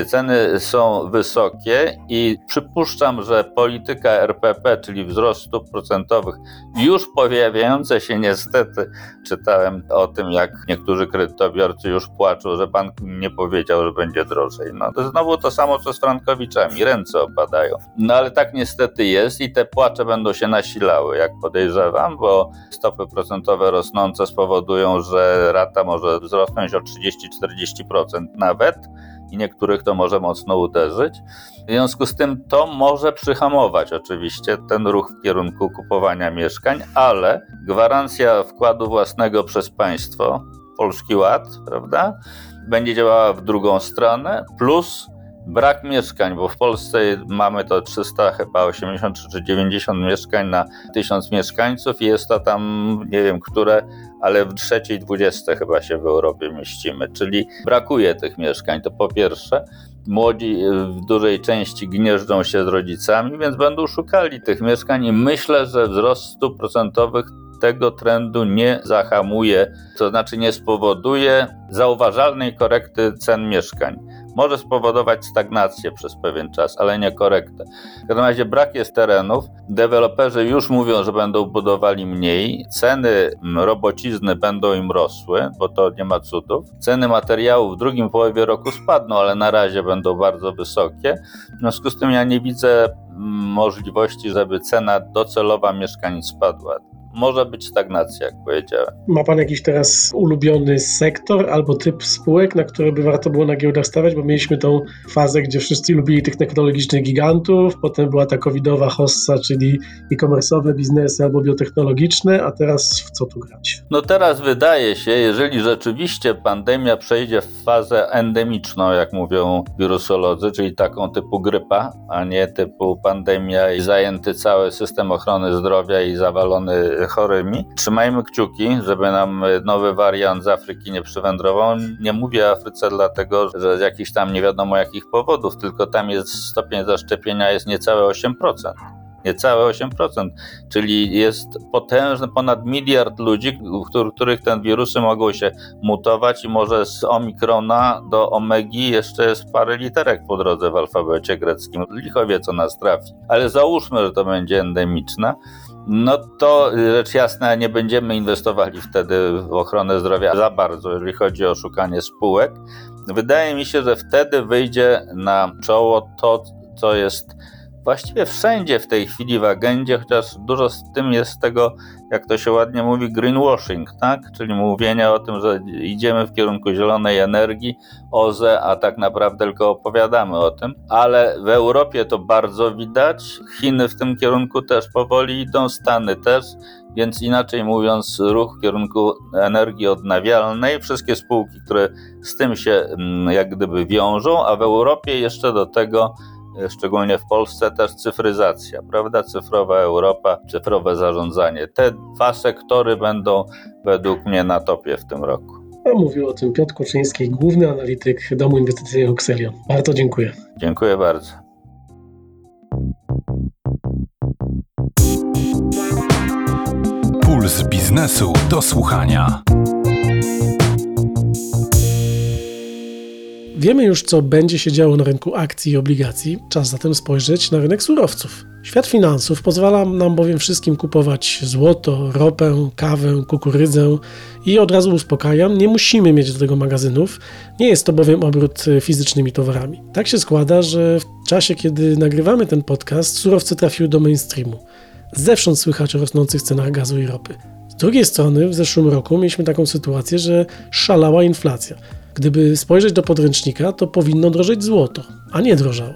ceny są wysokie i przypuszczam, że polityka RPP, czyli wzrost stóp procentowych, już pojawiające się niestety, czytałem o tym, jak niektórzy kredytobiorcy już płaczą, że bank nie powiedział, że będzie drożej. No to znowu to samo, co z frankowiczami, ręce opadają. No ale tak niestety jest i te płacze będą się nasilały, jak podejrzewam, bo stopy procentowe rosnące spowodują, że rata może wzrosnąć o 30-40% nawet i niektórych to może mocno uderzyć. W związku z tym to może przyhamować oczywiście ten ruch w kierunku kupowania mieszkań, ale gwarancja wkładu własnego przez państwo, Polski Ład, prawda, będzie działała w drugą stronę, plus brak mieszkań, bo w Polsce mamy to 300 chyba 80 czy 90 mieszkań na 1000 mieszkańców i jest to tam, nie wiem które, ale w trzeciej 20 chyba się w Europie mieścimy, czyli brakuje tych mieszkań, to po pierwsze. Młodzi w dużej części gnieżdżą się z rodzicami, więc będą szukali tych mieszkań i myślę, że wzrost stóp procentowych tego trendu nie zahamuje, to znaczy nie spowoduje zauważalnej korekty cen mieszkań może spowodować stagnację przez pewien czas, ale nie korektę. W każdym razie brak jest terenów. Deweloperzy już mówią, że będą budowali mniej. Ceny robocizny będą im rosły, bo to nie ma cudów. Ceny materiałów w drugim połowie roku spadną, ale na razie będą bardzo wysokie. W związku z tym ja nie widzę możliwości, żeby cena docelowa mieszkań spadła może być stagnacja, jak powiedziałem. Ma Pan jakiś teraz ulubiony sektor albo typ spółek, na które by warto było na giełdach stawiać? Bo mieliśmy tą fazę, gdzie wszyscy lubili tych technologicznych gigantów, potem była ta covidowa hossa, czyli e-commerce'owe biznesy albo biotechnologiczne, a teraz w co tu grać? No teraz wydaje się, jeżeli rzeczywiście pandemia przejdzie w fazę endemiczną, jak mówią wirusolodzy, czyli taką typu grypa, a nie typu pandemia i zajęty cały system ochrony zdrowia i zawalony chorymi. Trzymajmy kciuki, żeby nam nowy wariant z Afryki nie przywędrował. Nie mówię Afryce dlatego, że z jakichś tam nie wiadomo jakich powodów, tylko tam jest stopień zaszczepienia jest niecałe 8% niecałe 8%, czyli jest potężny ponad miliard ludzi, u których te wirusy mogą się mutować i może z omikrona do omegi jeszcze jest parę literek po drodze w alfabecie greckim. Licho wie, co nas trafi. Ale załóżmy, że to będzie endemiczna, no to rzecz jasna nie będziemy inwestowali wtedy w ochronę zdrowia za bardzo, jeżeli chodzi o szukanie spółek. Wydaje mi się, że wtedy wyjdzie na czoło to, co jest właściwie wszędzie w tej chwili w agendzie, chociaż dużo z tym jest tego, jak to się ładnie mówi, greenwashing, tak? Czyli mówienie o tym, że idziemy w kierunku zielonej energii, OZE, a tak naprawdę tylko opowiadamy o tym. Ale w Europie to bardzo widać, Chiny w tym kierunku też powoli idą, Stany też, więc inaczej mówiąc, ruch w kierunku energii odnawialnej, wszystkie spółki, które z tym się mm, jak gdyby wiążą, a w Europie jeszcze do tego szczególnie w Polsce, też cyfryzacja, prawda? Cyfrowa Europa, cyfrowe zarządzanie. Te dwa sektory będą według mnie na topie w tym roku. A mówił o tym Piotr Kuczyński, główny analityk Domu Inwestycyjnego Xelio. Bardzo dziękuję. Dziękuję bardzo. Puls biznesu do słuchania. Wiemy już, co będzie się działo na rynku akcji i obligacji. Czas zatem spojrzeć na rynek surowców. Świat finansów pozwala nam bowiem wszystkim kupować złoto, ropę, kawę, kukurydzę i od razu uspokajam, nie musimy mieć do tego magazynów, nie jest to bowiem obrót fizycznymi towarami. Tak się składa, że w czasie, kiedy nagrywamy ten podcast, surowce trafiły do mainstreamu. Zewsząd słychać o rosnących cenach gazu i ropy. Z drugiej strony, w zeszłym roku mieliśmy taką sytuację, że szalała inflacja. Gdyby spojrzeć do podręcznika, to powinno drożeć złoto, a nie drożało.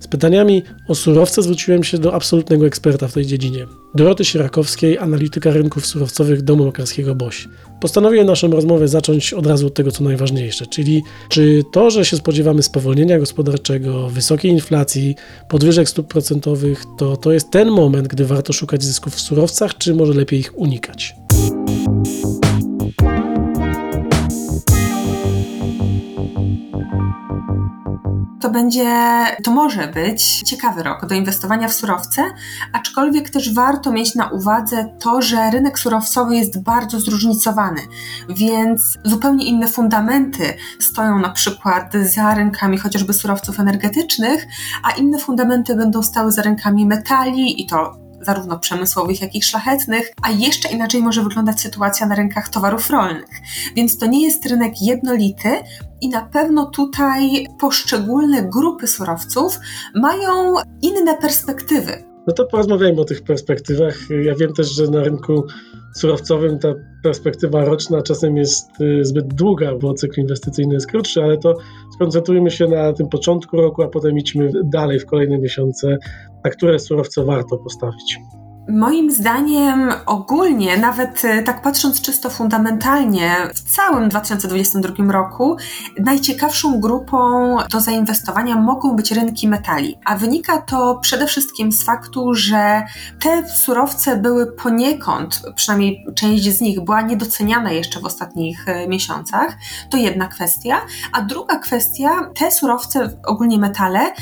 Z pytaniami o surowce zwróciłem się do absolutnego eksperta w tej dziedzinie, Doroty Sierakowskiej, analityka rynków surowcowych Domu Makarskiego BOŚ. Postanowiłem naszą rozmowę zacząć od razu od tego, co najważniejsze, czyli czy to, że się spodziewamy spowolnienia gospodarczego, wysokiej inflacji, podwyżek stóp procentowych, to to jest ten moment, gdy warto szukać zysków w surowcach, czy może lepiej ich unikać? To będzie, to może być ciekawy rok do inwestowania w surowce, aczkolwiek też warto mieć na uwadze to, że rynek surowcowy jest bardzo zróżnicowany, więc zupełnie inne fundamenty stoją na przykład za rynkami chociażby surowców energetycznych, a inne fundamenty będą stały za rynkami metali i to zarówno przemysłowych, jak i szlachetnych, a jeszcze inaczej może wyglądać sytuacja na rynkach towarów rolnych. Więc to nie jest rynek jednolity i na pewno tutaj poszczególne grupy surowców mają inne perspektywy. No to porozmawiajmy o tych perspektywach. Ja wiem też, że na rynku surowcowym ta perspektywa roczna czasem jest y, zbyt długa, bo cykl inwestycyjny jest krótszy, ale to skoncentrujmy się na tym początku roku, a potem idźmy dalej w kolejne miesiące, na które surowce warto postawić. Moim zdaniem ogólnie, nawet e, tak patrząc czysto fundamentalnie, w całym 2022 roku najciekawszą grupą do zainwestowania mogą być rynki metali. A wynika to przede wszystkim z faktu, że te surowce były poniekąd, przynajmniej część z nich była niedoceniana jeszcze w ostatnich e, miesiącach. To jedna kwestia. A druga kwestia, te surowce, ogólnie metale,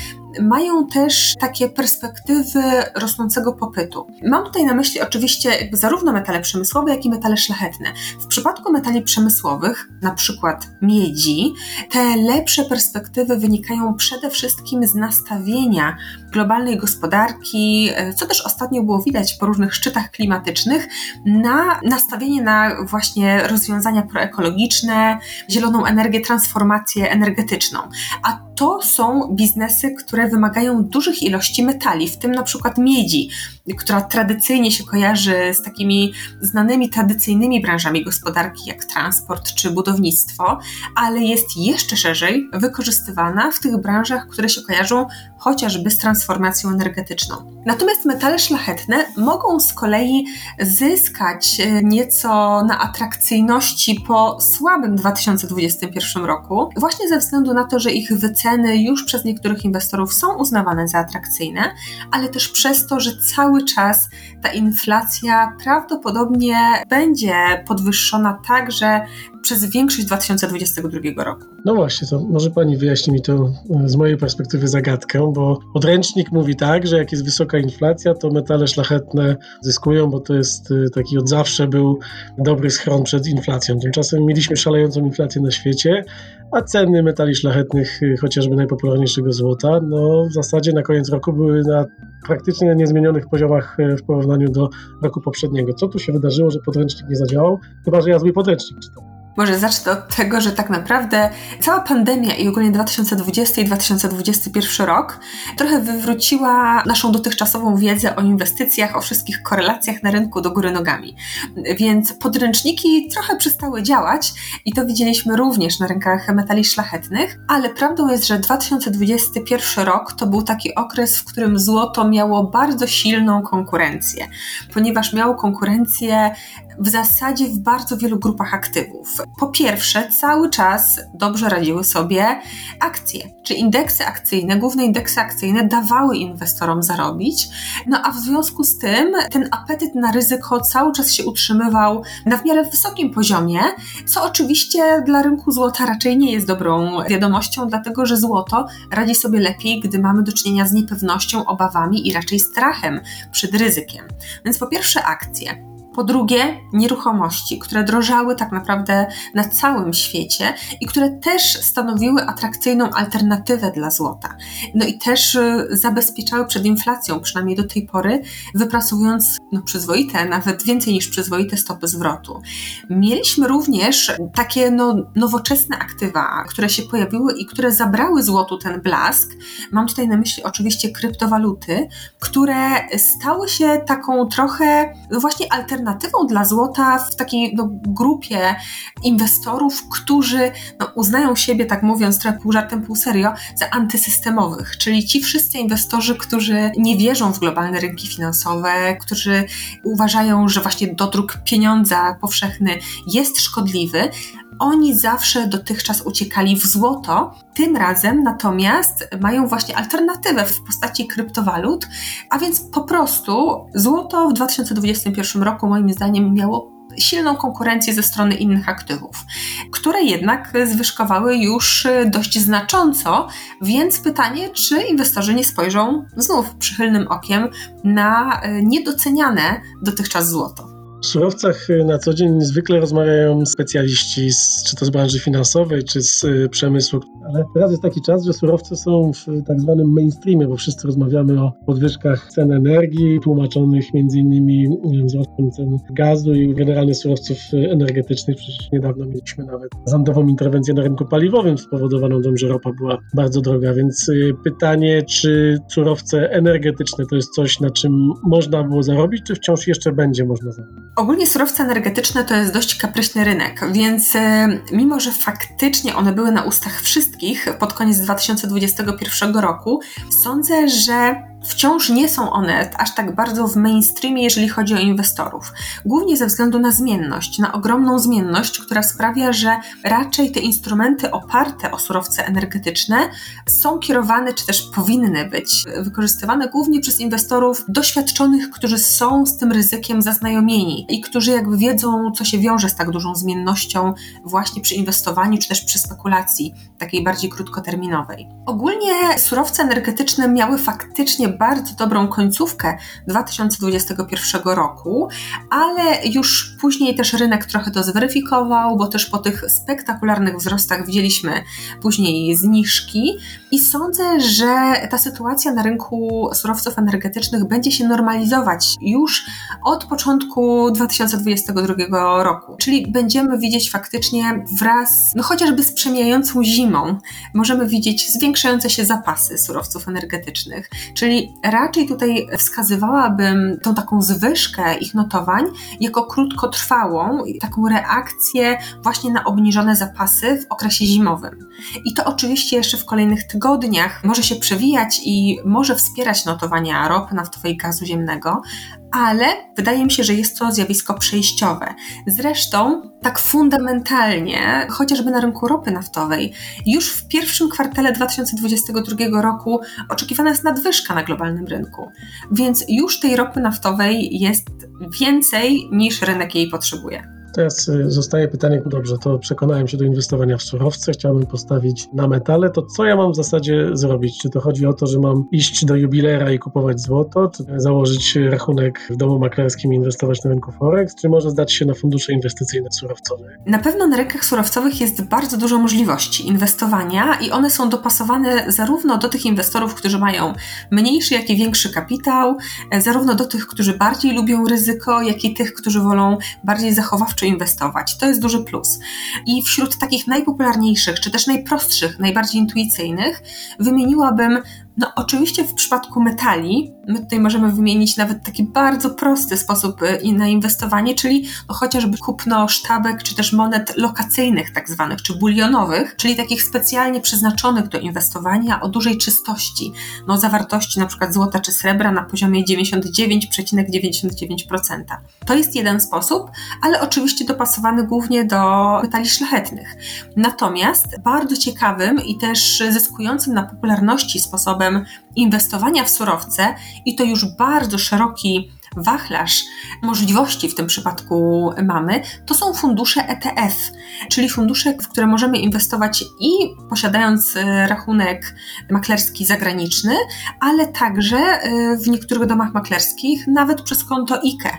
mają też takie perspektywy rosnącego popytu. Mam tutaj na myśli oczywiście jakby zarówno metale przemysłowe, jak i metale szlachetne. W przypadku metali przemysłowych, na przykład miedzi, te lepsze perspektywy wynikają przede wszystkim z nastawienia globalnej gospodarki, co też ostatnio było widać po różnych szczytach klimatycznych, na nastawienie na właśnie rozwiązania proekologiczne, zieloną energię, transformację energetyczną. A to są biznesy, które wymagają dużych ilości metali, w tym na przykład miedzi, która tradycyjnie się kojarzy z takimi znanymi tradycyjnymi branżami gospodarki, jak transport czy budownictwo, ale jest jeszcze szerzej wykorzystywana w tych branżach, które się kojarzą chociażby z transformacją energetyczną. Natomiast metale szlachetne mogą z kolei zyskać e, nieco na atrakcyjności po słabym 2021 roku, właśnie ze względu na to, że ich wyceny już przez niektórych inwestorów są uznawane za atrakcyjne, ale też przez to, że cały czas ta inflacja prawdopodobnie będzie podwyższona tak, że przez większość 2022 roku. No właśnie, to może Pani wyjaśni mi to e, z mojej perspektywy zagadkę, bo podręcznik mówi tak, że jak jest wysoka inflacja, to metale szlachetne zyskują, bo to jest e, taki od zawsze był dobry schron przed inflacją. Tymczasem mieliśmy szalejącą inflację na świecie, a ceny metali szlachetnych, e, chociażby najpopularniejszego złota, no w zasadzie na koniec roku były na praktycznie niezmienionych poziomach w porównaniu do roku poprzedniego. Co tu się wydarzyło, że podręcznik nie zadziałał? Chyba, że ja zły podręcznik czytam. Może zacznę od tego, że tak naprawdę cała pandemia i ogólnie 2020 i 2021 rok trochę wywróciła naszą dotychczasową wiedzę o inwestycjach, o wszystkich korelacjach na rynku do góry nogami. Więc podręczniki trochę przestały działać i to widzieliśmy również na rynkach metali szlachetnych, ale prawdą jest, że 2021 rok to był taki okres, w którym złoto miało bardzo silną konkurencję, ponieważ miało konkurencję w zasadzie w bardzo wielu grupach aktywów. Po pierwsze, cały czas dobrze radziły sobie akcje, czy indeksy akcyjne, główne indeksy akcyjne dawały inwestorom zarobić, no a w związku z tym ten apetyt na ryzyko cały czas się utrzymywał na w miarę wysokim poziomie, co oczywiście dla rynku złota raczej nie jest dobrą wiadomością, dlatego że złoto radzi sobie lepiej, gdy mamy do czynienia z niepewnością, obawami i raczej strachem przed ryzykiem. Więc po pierwsze akcje. Po drugie, nieruchomości, które drożały tak naprawdę na całym świecie i które też stanowiły atrakcyjną alternatywę dla złota. No i też y, zabezpieczały przed inflacją, przynajmniej do tej pory, wypracowując no, przyzwoite, nawet więcej niż przyzwoite stopy zwrotu. Mieliśmy również takie no, nowoczesne aktywa, które się pojawiły i które zabrały złotu ten blask. Mam tutaj na myśli oczywiście kryptowaluty, które stały się taką trochę no właśnie alternatywą alternatywą dla złota w takiej no, grupie inwestorów, którzy no, uznają siebie, tak mówiąc trochę pół żartem, pół serio, za antysystemowych, czyli ci wszyscy inwestorzy, którzy nie wierzą w globalne rynki finansowe, którzy uważają, że właśnie dodruk pieniądza powszechny jest szkodliwy, oni zawsze dotychczas uciekali w złoto, tym razem natomiast mają właśnie alternatywę w postaci kryptowalut, a więc po prostu złoto w 2021 roku moim zdaniem miało silną konkurencję ze strony innych aktywów, które jednak zwyżkowały już dość znacząco, więc pytanie, czy inwestorzy nie spojrzą znów przychylnym okiem na niedoceniane dotychczas złoto. W surowcach y, na co dzień niezwykle rozmawiają specjaliści, z, czy to z branży finansowej, czy z y, przemysłu, ale teraz jest taki czas, że surowce są w tak zwanym mainstreamie, bo wszyscy rozmawiamy o podwyżkach cen energii, tłumaczonych między innymi wzrostem cen gazu i generalnie surowców y, energetycznych. Przecież niedawno mieliśmy nawet rządową interwencję na rynku paliwowym spowodowaną tym, że ropa była bardzo droga, więc pytanie, czy surowce energetyczne to jest coś, na czym można było zarobić, czy wciąż jeszcze będzie można zarobić? Ogólnie surowce energetyczne to jest dość kapryśny rynek, więc e, mimo, że faktycznie one były na ustach wszystkich pod koniec 2021 roku, sądzę, że Wciąż nie są one aż tak bardzo w mainstreamie, jeżeli chodzi o inwestorów. Głównie ze względu na zmienność, na ogromną zmienność, która sprawia, że raczej te instrumenty oparte o surowce energetyczne są kierowane, czy też powinny być wykorzystywane głównie przez inwestorów doświadczonych, którzy są z tym ryzykiem zaznajomieni i którzy jakby wiedzą, co się wiąże z tak dużą zmiennością właśnie przy inwestowaniu, czy też przy spekulacji takiej bardziej krótkoterminowej. Ogólnie surowce energetyczne miały faktycznie bardzo dobrą końcówkę 2021 roku, ale już później też rynek trochę to zweryfikował, bo też po tych spektakularnych wzrostach widzieliśmy później zniżki i sądzę, że ta sytuacja na rynku surowców energetycznych będzie się normalizować już od początku 2022 roku. Czyli będziemy widzieć faktycznie wraz, no chociażby z przemijającą zimą, możemy widzieć zwiększające się zapasy surowców energetycznych, czyli raczej tutaj wskazywałabym tą taką zwyżkę ich notowań jako krótkotrwałą, taką reakcję właśnie na obniżone zapasy w okresie zimowym. I to oczywiście jeszcze w kolejnych tygodniach może się przewijać i może wspierać notowania ropy naftowej gazu ziemnego, ale wydaje mi się, że jest to zjawisko przejściowe. Zresztą, tak fundamentalnie, chociażby na rynku ropy naftowej, już w pierwszym kwartale 2022 roku oczekiwana jest nadwyżka na globalnym rynku, więc już tej ropy naftowej jest więcej niż rynek jej potrzebuje. Teraz y, zostaje pytanie, dobrze, to przekonałem się do inwestowania w surowce, chciałbym postawić na metale, to co ja mam w zasadzie zrobić? Czy to chodzi o to, że mam iść do jubilera i kupować złoto, czy założyć rachunek w domu maklerskim i inwestować na rynku Forex, czy może zdać się na fundusze inwestycyjne surowcowe? Na pewno na rynkach surowcowych jest bardzo dużo możliwości inwestowania i one są dopasowane zarówno do tych inwestorów, którzy mają mniejszy, jak i większy kapitał, e, zarówno do tych, którzy bardziej lubią ryzyko, jak i tych, którzy wolą bardziej zachowawczo czy inwestować. To jest duży plus. I wśród takich najpopularniejszych, czy też najprostszych, najbardziej intuicyjnych, wymieniłabym no, oczywiście w przypadku metali, my tutaj możemy wymienić nawet taki bardzo prosty sposób y, na inwestowanie, czyli no, chociażby kupno sztabek, czy też monet lokacyjnych, tak zwanych, czy bulionowych, czyli takich specjalnie przeznaczonych do inwestowania o dużej czystości, no, zawartości przykład złota czy srebra na poziomie 99,99%. To jest jeden sposób, ale oczywiście dopasowany głównie do metali szlachetnych. Natomiast bardzo ciekawym i też zyskującym na popularności sposobem inwestowania w surowce i to już bardzo szeroki wachlarz możliwości w tym przypadku mamy, to są fundusze ETF, czyli fundusze, w które możemy inwestować i posiadając e, rachunek maklerski zagraniczny, ale także e, w niektórych domach maklerskich nawet przez konto IKE.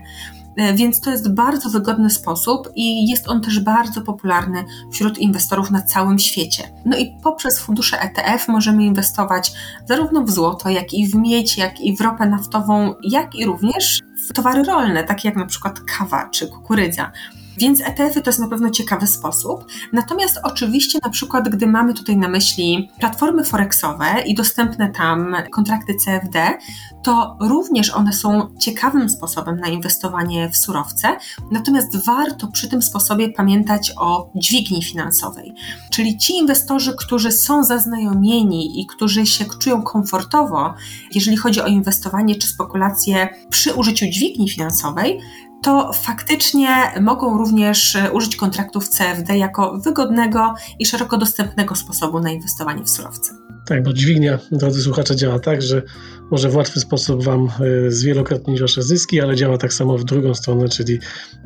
E, więc to jest bardzo wygodny sposób i jest on też bardzo popularny wśród inwestorów na całym świecie. No i poprzez fundusze ETF możemy inwestować zarówno w złoto, jak i w miedź, jak i w ropę naftową, jak i również w towary rolne, takie jak na przykład kawa czy kukurydza. Więc ETF-y to jest na pewno ciekawy sposób. Natomiast oczywiście na przykład, gdy mamy tutaj na myśli platformy forexowe i dostępne tam kontrakty CFD, to również one są ciekawym sposobem na inwestowanie w surowce. Natomiast warto przy tym sposobie pamiętać o dźwigni finansowej. Czyli ci inwestorzy, którzy są zaznajomieni i którzy się czują komfortowo, jeżeli chodzi o inwestowanie czy spekulacje przy użyciu dźwigni finansowej, to faktycznie mogą również e, użyć kontraktów CFD jako wygodnego i szeroko dostępnego sposobu na inwestowanie w surowce. Tak, bo dźwignia, drodzy słuchacze, działa tak, że może w łatwy sposób Wam y, zwielokrotnić Wasze zyski, ale działa tak samo w drugą stronę, czyli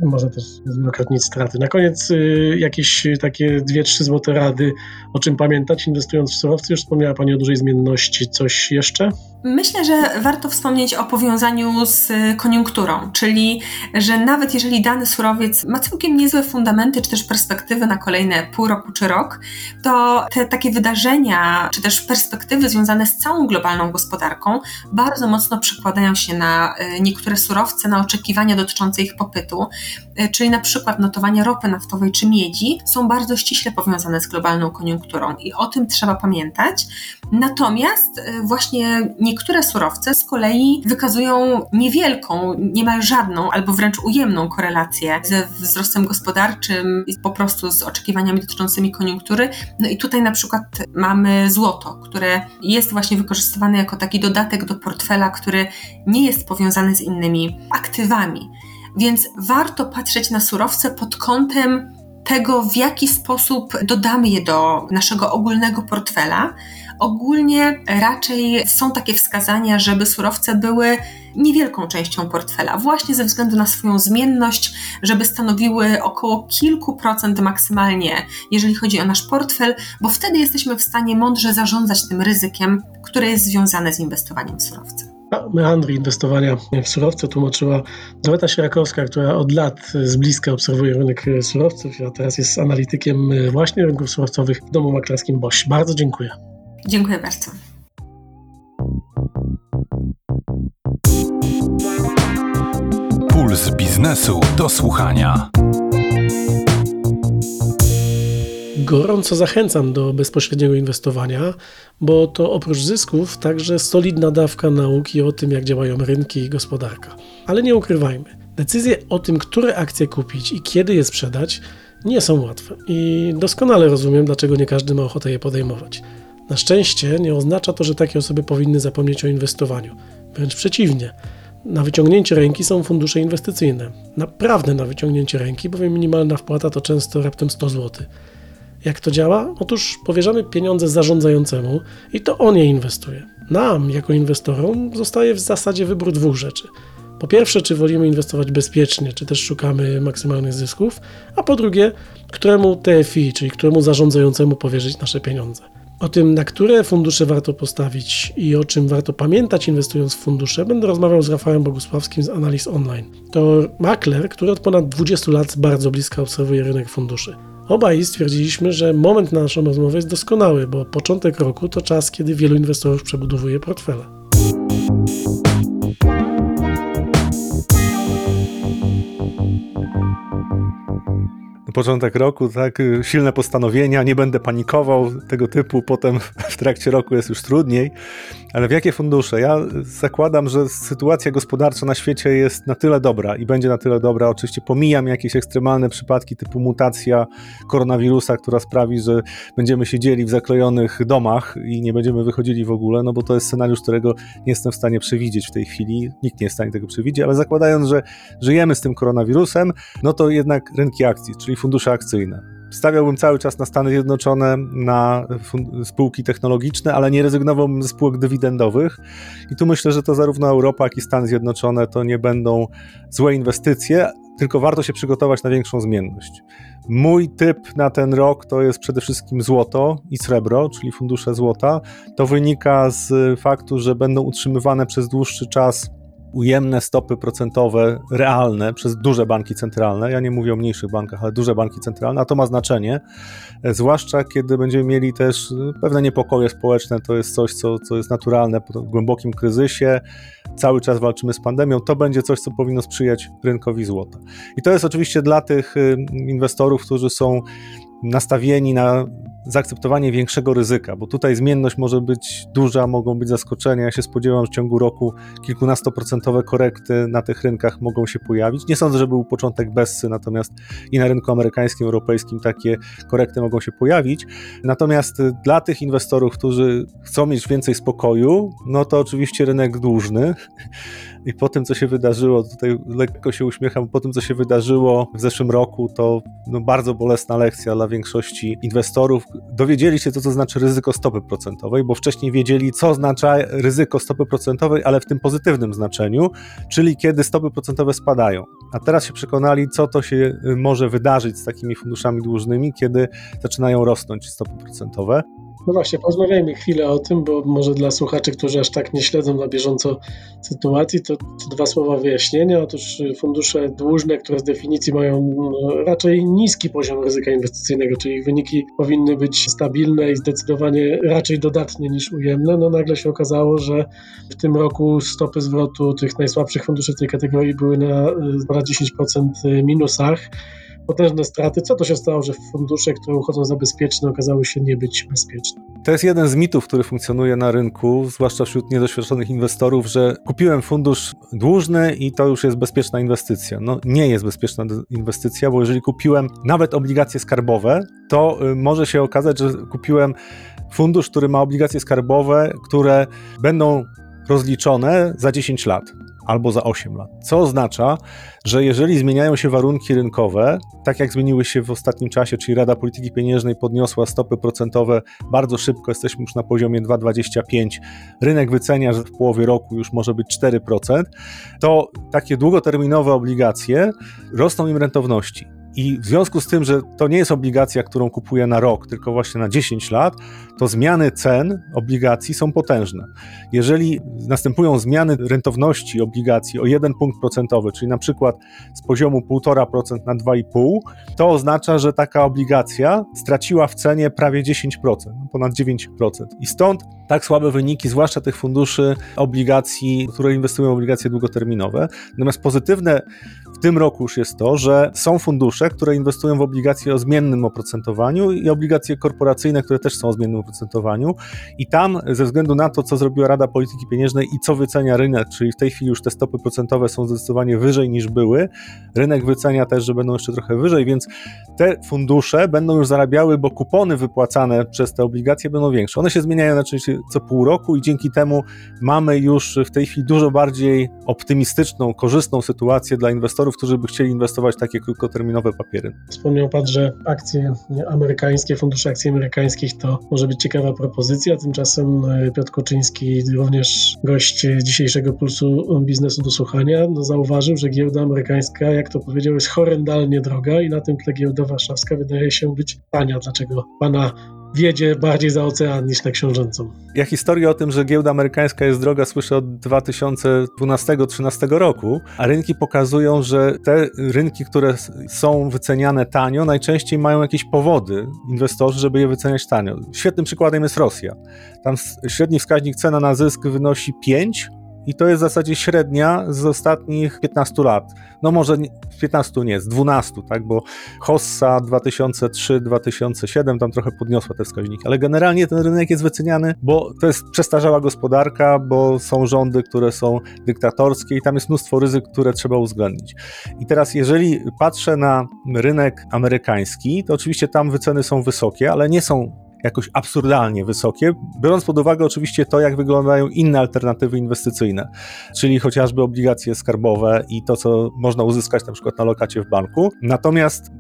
może też zwielokrotnić straty. Na koniec y, jakieś takie dwie, trzy złote rady, o czym pamiętać inwestując w surowce. Już wspomniała Pani o dużej zmienności. Coś jeszcze? Myślę, że warto wspomnieć o powiązaniu z koniunkturą, czyli że nawet jeżeli dany surowiec ma całkiem niezłe fundamenty, czy też perspektywy na kolejne pół roku czy rok, to te takie wydarzenia, czy też perspektywy związane z całą globalną gospodarką bardzo mocno przekładają się na e, niektóre surowce, na oczekiwania dotyczące ich popytu, e, czyli na przykład notowania ropy naftowej czy miedzi są bardzo ściśle powiązane z globalną koniunkturą i o tym trzeba pamiętać. Natomiast e, właśnie niektóre surowce z kolei wykazują niewielką, niemal żadną albo wręcz ujemną korelację ze wzrostem gospodarczym i po prostu z oczekiwaniami dotyczącymi koniunktury. No i tutaj na przykład mamy złoto, które jest właśnie wykorzystywane jako taki dodatek do portfela, który nie jest powiązany z innymi aktywami. Więc warto patrzeć na surowce pod kątem tego, w jaki sposób dodamy je do naszego ogólnego portfela. Ogólnie raczej są takie wskazania, żeby surowce były niewielką częścią portfela, właśnie ze względu na swoją zmienność, żeby stanowiły około kilku procent maksymalnie, jeżeli chodzi o nasz portfel, bo wtedy jesteśmy w stanie mądrze zarządzać tym ryzykiem, które jest związane z inwestowaniem w surowce meandry inwestowania w surowce tłumaczyła Dorota Sierakowska, która od lat z bliska obserwuje rynek surowców, a teraz jest analitykiem właśnie rynków surowcowych w domu maklerskim Bosch. Bardzo dziękuję. Dziękuję bardzo. Puls biznesu do słuchania. Gorąco zachęcam do bezpośredniego inwestowania, bo to oprócz zysków także solidna dawka nauki o tym, jak działają rynki i gospodarka. Ale nie ukrywajmy, decyzje o tym, które akcje kupić i kiedy je sprzedać, nie są łatwe i doskonale rozumiem, dlaczego nie każdy ma ochotę je podejmować. Na szczęście nie oznacza to, że takie osoby powinny zapomnieć o inwestowaniu. Wręcz przeciwnie. Na wyciągnięcie ręki są fundusze inwestycyjne. Naprawdę na wyciągnięcie ręki, bowiem minimalna wpłata to często raptem 100 zł. Jak to działa? Otóż powierzamy pieniądze zarządzającemu i to on je inwestuje. Nam, jako inwestorom, zostaje w zasadzie wybór dwóch rzeczy. Po pierwsze, czy wolimy inwestować bezpiecznie, czy też szukamy maksymalnych zysków, a po drugie, któremu TFI, czyli któremu zarządzającemu powierzyć nasze pieniądze. O tym, na które fundusze warto postawić i o czym warto pamiętać inwestując w fundusze, będę rozmawiał z Rafałem Bogusławskim z Analiz Online. To makler, który od ponad 20 lat bardzo blisko obserwuje rynek funduszy. Obaj stwierdziliśmy, że moment na naszą rozmowę jest doskonały, bo początek roku to czas, kiedy wielu inwestorów przebudowuje portfele. Początek roku, tak, silne postanowienia, nie będę panikował, tego typu, potem w trakcie roku jest już trudniej, ale w jakie fundusze? Ja zakładam, że sytuacja gospodarcza na świecie jest na tyle dobra i będzie na tyle dobra, oczywiście pomijam jakieś ekstremalne przypadki typu mutacja koronawirusa, która sprawi, że będziemy siedzieli w zaklejonych domach i nie będziemy wychodzili w ogóle, no bo to jest scenariusz, którego nie jestem w stanie przewidzieć w tej chwili, nikt nie jest w stanie tego przewidzieć, ale zakładając, że żyjemy z tym koronawirusem, no to jednak rynki akcji, czyli fundusze akcyjne. Stawiałbym cały czas na Stany Zjednoczone, na spółki technologiczne, ale nie rezygnowałbym ze spółek dywidendowych. I tu myślę, że to zarówno Europa, jak i Stany Zjednoczone to nie będą złe inwestycje, tylko warto się przygotować na większą zmienność. Mój typ na ten rok to jest przede wszystkim złoto i srebro, czyli fundusze złota. To wynika z faktu, że będą utrzymywane przez dłuższy czas ujemne stopy procentowe realne przez duże banki centralne. Ja nie mówię o mniejszych bankach, ale duże banki centralne, a to ma znaczenie, e, zwłaszcza kiedy będziemy mieli też e, pewne niepokoje społeczne. To jest coś, co, co jest naturalne po głębokim kryzysie. Cały czas walczymy z pandemią. To będzie coś, co powinno sprzyjać rynkowi złota. I to jest oczywiście dla tych e, inwestorów, którzy są nastawieni na zaakceptowanie większego ryzyka, bo tutaj zmienność może być duża, mogą być zaskoczenia. Ja się spodziewam, że w ciągu roku kilkunastoprocentowe korekty na tych rynkach mogą się pojawić. Nie sądzę, że był początek bessy, natomiast i na rynku amerykańskim, europejskim takie korekty mogą się pojawić. Natomiast dla tych inwestorów, którzy chcą mieć więcej spokoju, no to oczywiście rynek dłużny. I po tym, co się wydarzyło, tutaj lekko się uśmiecham, po tym, co się wydarzyło w zeszłym roku, to no, bardzo bolesna lekcja dla większości inwestorów dowiedzieli się, co to znaczy ryzyko stopy procentowej, bo wcześniej wiedzieli, co oznacza ryzyko stopy procentowej, ale w tym pozytywnym znaczeniu, czyli kiedy stopy procentowe spadają. A teraz się przekonali, co to się y, może wydarzyć z takimi funduszami dłużnymi, kiedy zaczynają rosnąć stopy procentowe. No właśnie, porozmawiajmy chwilę o tym, bo może dla słuchaczy, którzy aż tak nie śledzą na bieżąco sytuacji, to, to dwa słowa wyjaśnienia. Otóż fundusze dłużne, które z definicji mają no, raczej niski poziom ryzyka inwestycyjnego, czyli ich wyniki powinny być stabilne i zdecydowanie raczej dodatnie niż ujemne, no nagle się okazało, że w tym roku stopy zwrotu tych najsłabszych funduszy w tej kategorii były na ponad 10% minusach potężne straty. Co to się stało, że fundusze, które uchodzą za bezpieczne, okazały się nie być bezpieczne? To jest jeden z mitów, który funkcjonuje na rynku, zwłaszcza wśród niedoświadczonych inwestorów, że kupiłem fundusz dłużny i to już jest bezpieczna inwestycja. No nie jest bezpieczna inwestycja, bo jeżeli kupiłem nawet obligacje skarbowe, to y, może się okazać, że kupiłem fundusz, który ma obligacje skarbowe, które będą rozliczone za 10 lat albo za 8 lat. Co oznacza, że jeżeli zmieniają się warunki rynkowe, tak jak zmieniły się w ostatnim czasie, czyli Rada Polityki Pieniężnej podniosła stopy procentowe bardzo szybko, jesteśmy już na poziomie 2,25, rynek wycenia, że w połowie roku już może być 4%, to takie długoterminowe obligacje rosną im rentowności. I w związku z tym, że to nie jest obligacja, którą kupuję na rok, tylko właśnie na 10 lat, to zmiany cen obligacji są potężne. Jeżeli następują zmiany rentowności obligacji o 1 punkt procentowy, czyli na przykład z poziomu 1,5% na 2,5%, to oznacza, że taka obligacja straciła w cenie prawie 10%, ponad 9%. I stąd tak słabe wyniki, zwłaszcza tych funduszy obligacji, które inwestują w obligacje długoterminowe. Natomiast pozytywne tym roku już jest to, że są fundusze, które inwestują w obligacje o zmiennym oprocentowaniu i obligacje korporacyjne, które też są o zmiennym oprocentowaniu. I tam, ze względu na to, co zrobiła Rada Polityki Pieniężnej i co wycenia rynek, czyli w tej chwili już te stopy procentowe są zdecydowanie wyżej niż były, rynek wycenia też, że będą jeszcze trochę wyżej, więc te fundusze będą już zarabiały, bo kupony wypłacane przez te obligacje będą większe. One się zmieniają oczywiście co pół roku i dzięki temu mamy już w tej chwili dużo bardziej optymistyczną, korzystną sytuację dla inwestorów, którzy by chcieli inwestować w takie krótkoterminowe papiery. Wspomniał Pan, że akcje amerykańskie, fundusze akcji amerykańskich to może być ciekawa propozycja. Tymczasem e, Piotr Koczyński, również gość dzisiejszego Pulsu Biznesu do Słuchania, no zauważył, że giełda amerykańska, jak to powiedział, jest horrendalnie droga i na tym tle giełda warszawska wydaje się być tania. Dlaczego Pana wiedzie bardziej za ocean niż na książęcą. Ja historię o tym, że giełda amerykańska jest droga, słyszę od 2012-2013 roku, a rynki pokazują, że te rynki, które są wyceniane tanio, najczęściej mają jakieś powody, inwestorzy, żeby je wyceniać tanio. Świetnym przykładem jest Rosja. Tam średni wskaźnik cena na zysk wynosi 5, i to jest w zasadzie średnia z ostatnich 15 lat. No może z 15 nie, z 12, tak, bo Hossa 2003-2007 tam trochę podniosła te wskaźniki, ale generalnie ten rynek jest wyceniany, bo to jest przestarzała gospodarka, bo są rządy, które są dyktatorskie i tam jest mnóstwo ryzyk, które trzeba uwzględnić. I teraz jeżeli patrzę na rynek amerykański, to oczywiście tam wyceny są wysokie, ale nie są jakoś absurdalnie wysokie, biorąc pod uwagę oczywiście to, jak wyglądają inne alternatywy inwestycyjne, czyli chociażby obligacje skarbowe i to, co można uzyskać na przykład na lokacie w banku. Natomiast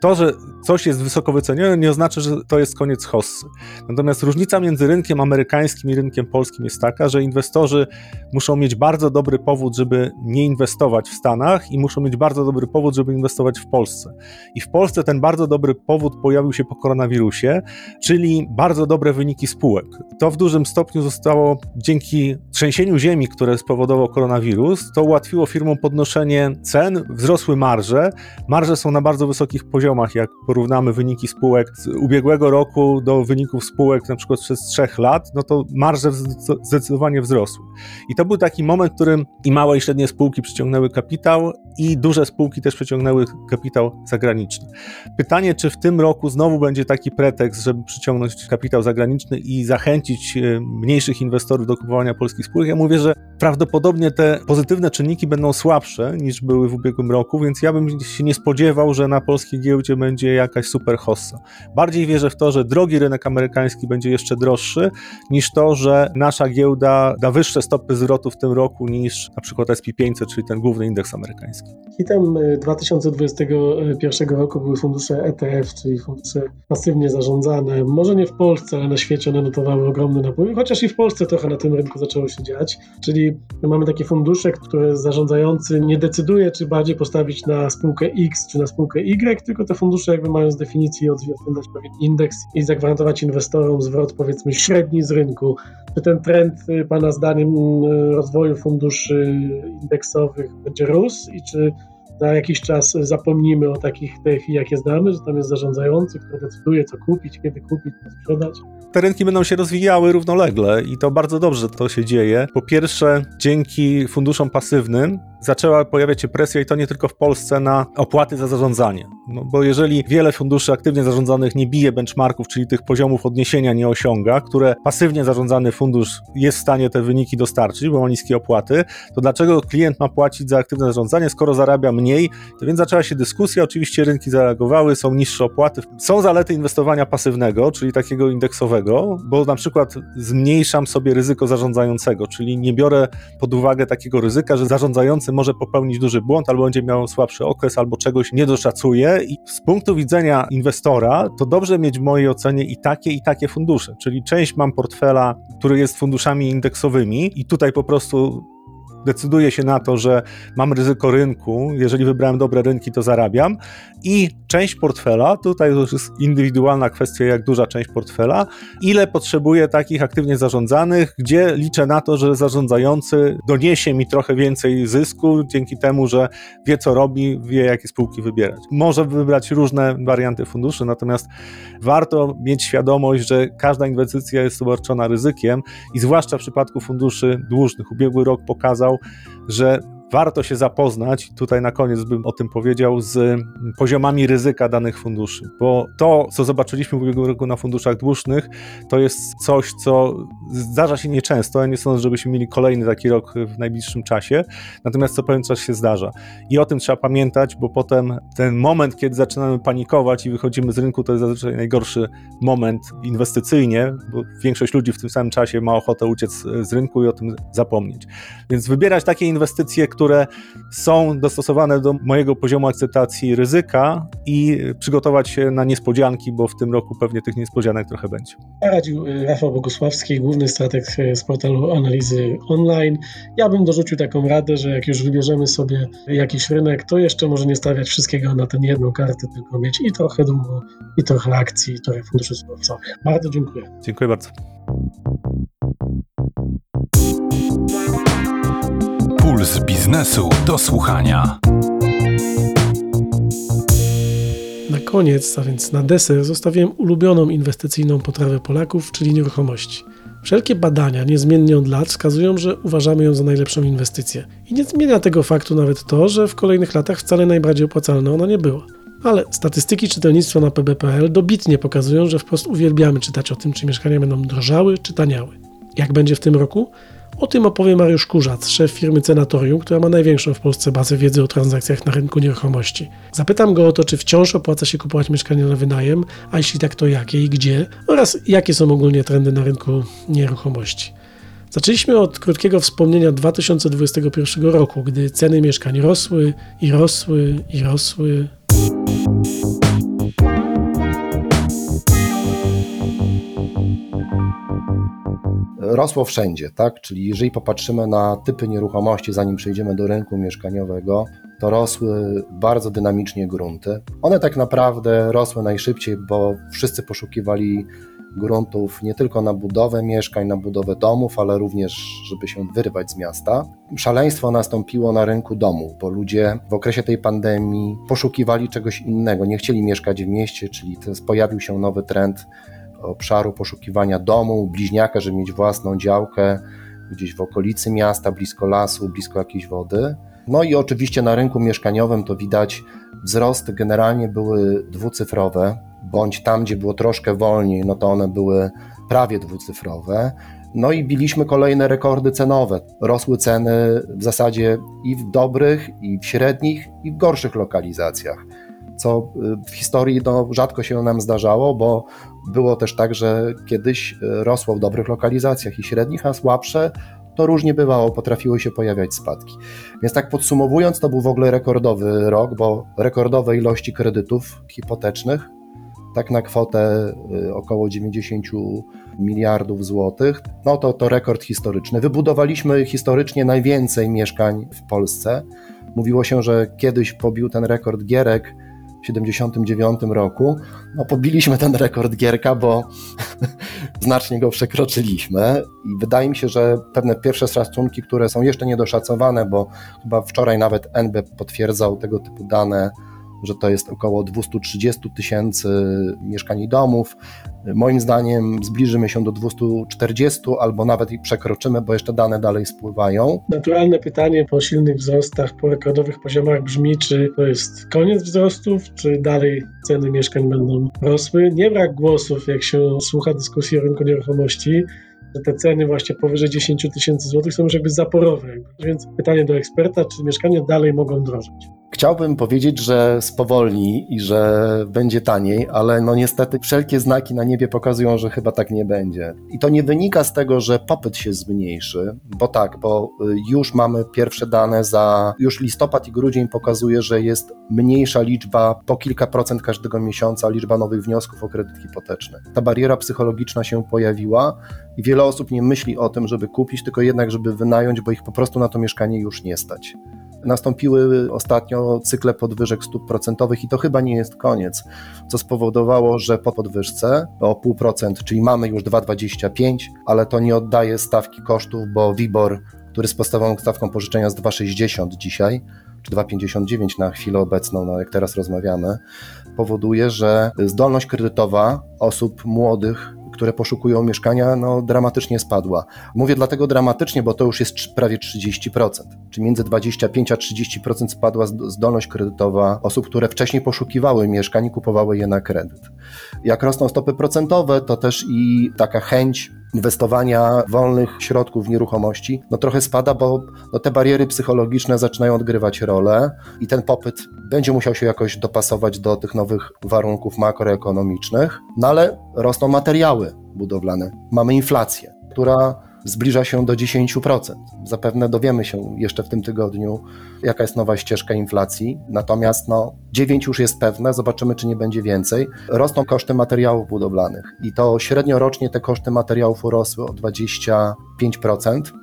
to, że coś jest wysoko wycenione, nie oznacza, że to jest koniec hossy. Natomiast różnica między rynkiem amerykańskim i rynkiem polskim jest taka, że inwestorzy muszą mieć bardzo dobry powód, żeby nie inwestować w Stanach i muszą mieć bardzo dobry powód, żeby inwestować w Polsce. I w Polsce ten bardzo dobry powód pojawił się po koronawirusie, czyli bardzo dobre wyniki spółek. To w dużym stopniu zostało dzięki trzęsieniu ziemi, które spowodował koronawirus, to ułatwiło firmom podnoszenie cen, wzrosły marże. Marże są na bardzo wysokich poziomach, jak porównamy wyniki spółek z ubiegłego roku do wyników spółek na przykład przez trzech lat, no to marże zdecydowanie wzrosły. I to był taki moment, w którym i małe i średnie spółki przyciągnęły kapitał i duże spółki też przyciągnęły kapitał zagraniczny. Pytanie, czy w tym roku znowu będzie taki pretekst, żeby przyciągnąć kapitał zagraniczny i zachęcić e, mniejszych inwestorów do kupowania polskich spółek? Ja mówię, że prawdopodobnie te pozytywne czynniki będą słabsze niż były w ubiegłym roku, więc ja bym się nie spodziewał, że na polskiej giełdzie będzie jakaś super hossa. Bardziej wierzę w to, że drogi rynek amerykański będzie jeszcze droższy, niż to, że nasza giełda da wyższe stopy zwrotu w tym roku niż na przykład SP500, czyli ten główny indeks amerykański. Hitem 2021 roku były fundusze ETF, czyli fundusze pasywnie zarządzane. Może nie w Polsce, ale na świecie one notowały ogromny napływ, chociaż i w Polsce trochę na tym rynku zaczęło się dziać. Czyli mamy takie fundusze, które zarządzający nie decyduje, czy bardziej postawić na spółkę X czy na spółkę Y, tylko te fundusze jakby mają z definicji odzwierciedlać pewien indeks i zagwarantować inwestorom zwrot powiedzmy średni z rynku. Czy ten trend Pana zdaniem rozwoju funduszy indeksowych będzie rósł i czy na jakiś czas zapomnimy o takich TFI, jakie znamy, że tam jest zarządzający, który decyduje, co kupić, kiedy kupić, co sprzedać. Te rynki będą się rozwijały równolegle i to bardzo dobrze to się dzieje. Po pierwsze, dzięki funduszom pasywnym zaczęła pojawiać się presja i to nie tylko w Polsce na opłaty za zarządzanie. No bo jeżeli wiele funduszy aktywnie zarządzanych nie bije benchmarków, czyli tych poziomów odniesienia nie osiąga, które pasywnie zarządzany fundusz jest w stanie te wyniki dostarczyć, bo ma niskie opłaty, to dlaczego klient ma płacić za aktywne zarządzanie, skoro zarabia mniej? To więc zaczęła się dyskusja, oczywiście rynki zareagowały, są niższe opłaty. Są zalety inwestowania pasywnego, czyli takiego indeksowego, bo na przykład zmniejszam sobie ryzyko zarządzającego, czyli nie biorę pod uwagę takiego ryzyka, że zarządzający może popełnić duży błąd, albo będzie miał słabszy okres, albo czegoś nie doszacuje. I z punktu widzenia inwestora, to dobrze mieć w mojej ocenie i takie, i takie fundusze. Czyli część mam portfela, który jest funduszami indeksowymi, i tutaj po prostu decyduję się na to, że mam ryzyko rynku, jeżeli wybrałem dobre rynki, to zarabiam i część portfela, tutaj już jest indywidualna kwestia, jak duża część portfela, ile potrzebuję takich aktywnie zarządzanych, gdzie liczę na to, że zarządzający doniesie mi trochę więcej zysku dzięki temu, że wie co robi, wie jakie spółki wybierać. Może wybrać różne warianty funduszy, natomiast warto mieć świadomość, że każda inwestycja jest obarczona ryzykiem i zwłaszcza w przypadku funduszy dłużnych. Ubiegły rok pokazał, że warto się zapoznać, tutaj na koniec bym o tym powiedział, z poziomami ryzyka danych funduszy, bo to, co zobaczyliśmy w ubiegłym roku na funduszach dłużnych, to jest coś, co zdarza się nieczęsto, ja nie sądzę, żebyśmy mieli kolejny taki rok w najbliższym czasie, natomiast co pewien czas się zdarza. I o tym trzeba pamiętać, bo potem ten moment, kiedy zaczynamy panikować i wychodzimy z rynku, to jest zazwyczaj najgorszy moment inwestycyjnie, bo większość ludzi w tym samym czasie ma ochotę uciec z rynku i o tym zapomnieć. Więc wybierać takie inwestycje, które są dostosowane do mojego poziomu akceptacji ryzyka i przygotować się na niespodzianki, bo w tym roku pewnie tych niespodzianek trochę będzie. Radził y, Rafał Bogusławski, główny strateg z portalu analizy online. Ja bym dorzucił taką radę, że jak już wybierzemy sobie jakiś rynek, to jeszcze może nie stawiać wszystkiego na tę jedną kartę, tylko mieć i trochę długo, i trochę akcji, i trochę funduszy surowcowych. Bardzo dziękuję. Dziękuję bardzo. Puls biznesu do słuchania. Na koniec, a więc na deser, zostawiłem ulubioną inwestycyjną potrawę Polaków, czyli nieruchomości. Wszelkie badania, niezmiennie od lat, wskazują, że uważamy ją za najlepszą inwestycję. I nie zmienia tego faktu nawet to, że w kolejnych latach wcale najbardziej opłacalna ona nie była. Ale statystyki czytelnictwa na pb.pl dobitnie pokazują, że wprost uwielbiamy czytać o tym, czy mieszkania będą drożały, czy taniały. Jak będzie w tym roku? O tym opowie Mariusz Kurzac, szef firmy Cenatorium, która ma największą w Polsce bazę wiedzy o transakcjach na rynku nieruchomości. Zapytam go o to, czy wciąż opłaca się kupować mieszkanie na wynajem, a jeśli tak, to jakie i gdzie, oraz jakie są ogólnie trendy na rynku nieruchomości. Zaczęliśmy od krótkiego wspomnienia 2021 roku, gdy ceny mieszkań rosły i rosły i rosły. Rosło wszędzie, tak? Czyli jeżeli popatrzymy na typy nieruchomości, zanim przejdziemy do rynku mieszkaniowego, to rosły bardzo dynamicznie grunty. One tak naprawdę rosły najszybciej, bo wszyscy poszukiwali gruntów nie tylko na budowę mieszkań, na budowę domów, ale również, żeby się wyrwać z miasta. Szaleństwo nastąpiło na rynku domów, bo ludzie w okresie tej pandemii poszukiwali czegoś innego, nie chcieli mieszkać w mieście, czyli pojawił się nowy trend obszaru poszukiwania domu, bliźniaka, żeby mieć własną działkę gdzieś w okolicy miasta, blisko lasu, blisko jakiejś wody. No i oczywiście na rynku mieszkaniowym to widać wzrosty generalnie były dwucyfrowe, bądź tam, gdzie było troszkę wolniej, no to one były prawie dwucyfrowe. No i biliśmy kolejne rekordy cenowe. Rosły ceny w zasadzie i w dobrych, i w średnich, i w gorszych lokalizacjach. co y, w historii no, rzadko się nam zdarzało, bo było też tak, że kiedyś y, rosło w dobrych lokalizacjach i średnich, a słabsze to różnie bywało, potrafiły się pojawiać spadki. Więc tak podsumowując, to był w ogóle rekordowy rok, bo rekordowe ilości kredytów hipotecznych, tak na kwotę y, około 90 miliardów złotych, no to to rekord historyczny. Wybudowaliśmy historycznie najwięcej mieszkań w Polsce. Mówiło się, że kiedyś pobił ten rekord Gierek 79 roku. No pobiliśmy ten rekord Gierka, bo [laughs] znacznie go przekroczyliśmy i wydaje mi się, że pewne pierwsze szacunki, które są jeszcze niedoszacowane, bo chyba wczoraj nawet NB potwierdzał tego typu dane, że to jest około 230 tysięcy mieszkań i domów. Moim zdaniem zbliżymy się do 240 albo nawet i przekroczymy, bo jeszcze dane dalej spływają. Naturalne pytanie po silnych wzrostach, po rekordowych poziomach brzmi, czy to jest koniec wzrostów, czy dalej ceny mieszkań będą rosły. Nie brak głosów, jak się słucha dyskusji o rynku nieruchomości, że te ceny właśnie powyżej 10 tysięcy złotych są już jakby zaporowe. Więc pytanie do eksperta, czy mieszkania dalej mogą drożeć? Chciałbym powiedzieć, że spowolni i że będzie taniej, ale no niestety wszelkie znaki na niebie pokazują, że chyba tak nie będzie. I to nie wynika z tego, że popyt się zmniejszy, bo tak, bo y, już mamy pierwsze dane za już listopad i grudzień pokazuje, że jest mniejsza liczba po kilka procent każdego miesiąca liczba nowych wniosków o kredyt hipoteczny. Ta bariera psychologiczna się pojawiła i wiele osób nie myśli o tym, żeby kupić, tylko jednak, żeby wynająć, bo ich po prostu na to mieszkanie już nie stać. Nastąpiły ostatnio cykle podwyżek stóp procentowych i to chyba nie jest koniec, co spowodowało, że po podwyżce o 0,5%, czyli mamy już 2,25, ale to nie oddaje stawki kosztów, bo WIBOR, który z podstawową stawką pożyczenia jest 2,60 dzisiaj, czy 2,59 na chwilę obecną, no jak teraz rozmawiamy, powoduje, że zdolność kredytowa osób młodych które poszukują mieszkania, no, dramatycznie spadła. Mówię dlatego dramatycznie, bo to już jest prawie 30%, czy między 25 a 30% spadła zdolność kredytowa osób, które wcześniej poszukiwały mieszkań i kupowały je na kredyt. Jak rosną stopy procentowe, to też i taka chęć inwestowania wolnych środków w nieruchomości, no trochę spada, bo no te bariery psychologiczne zaczynają odgrywać rolę i ten popyt będzie musiał się jakoś dopasować do tych nowych warunków makroekonomicznych, no ale rosną materiały budowlane. Mamy inflację, która zbliża się do 10%. Zapewne dowiemy się jeszcze w tym tygodniu, jaka jest nowa ścieżka inflacji. Natomiast no, 9 już jest pewne, zobaczymy, czy nie będzie więcej. Rosną koszty materiałów budowlanych i to średnio rocznie te koszty materiałów urosły o 25%.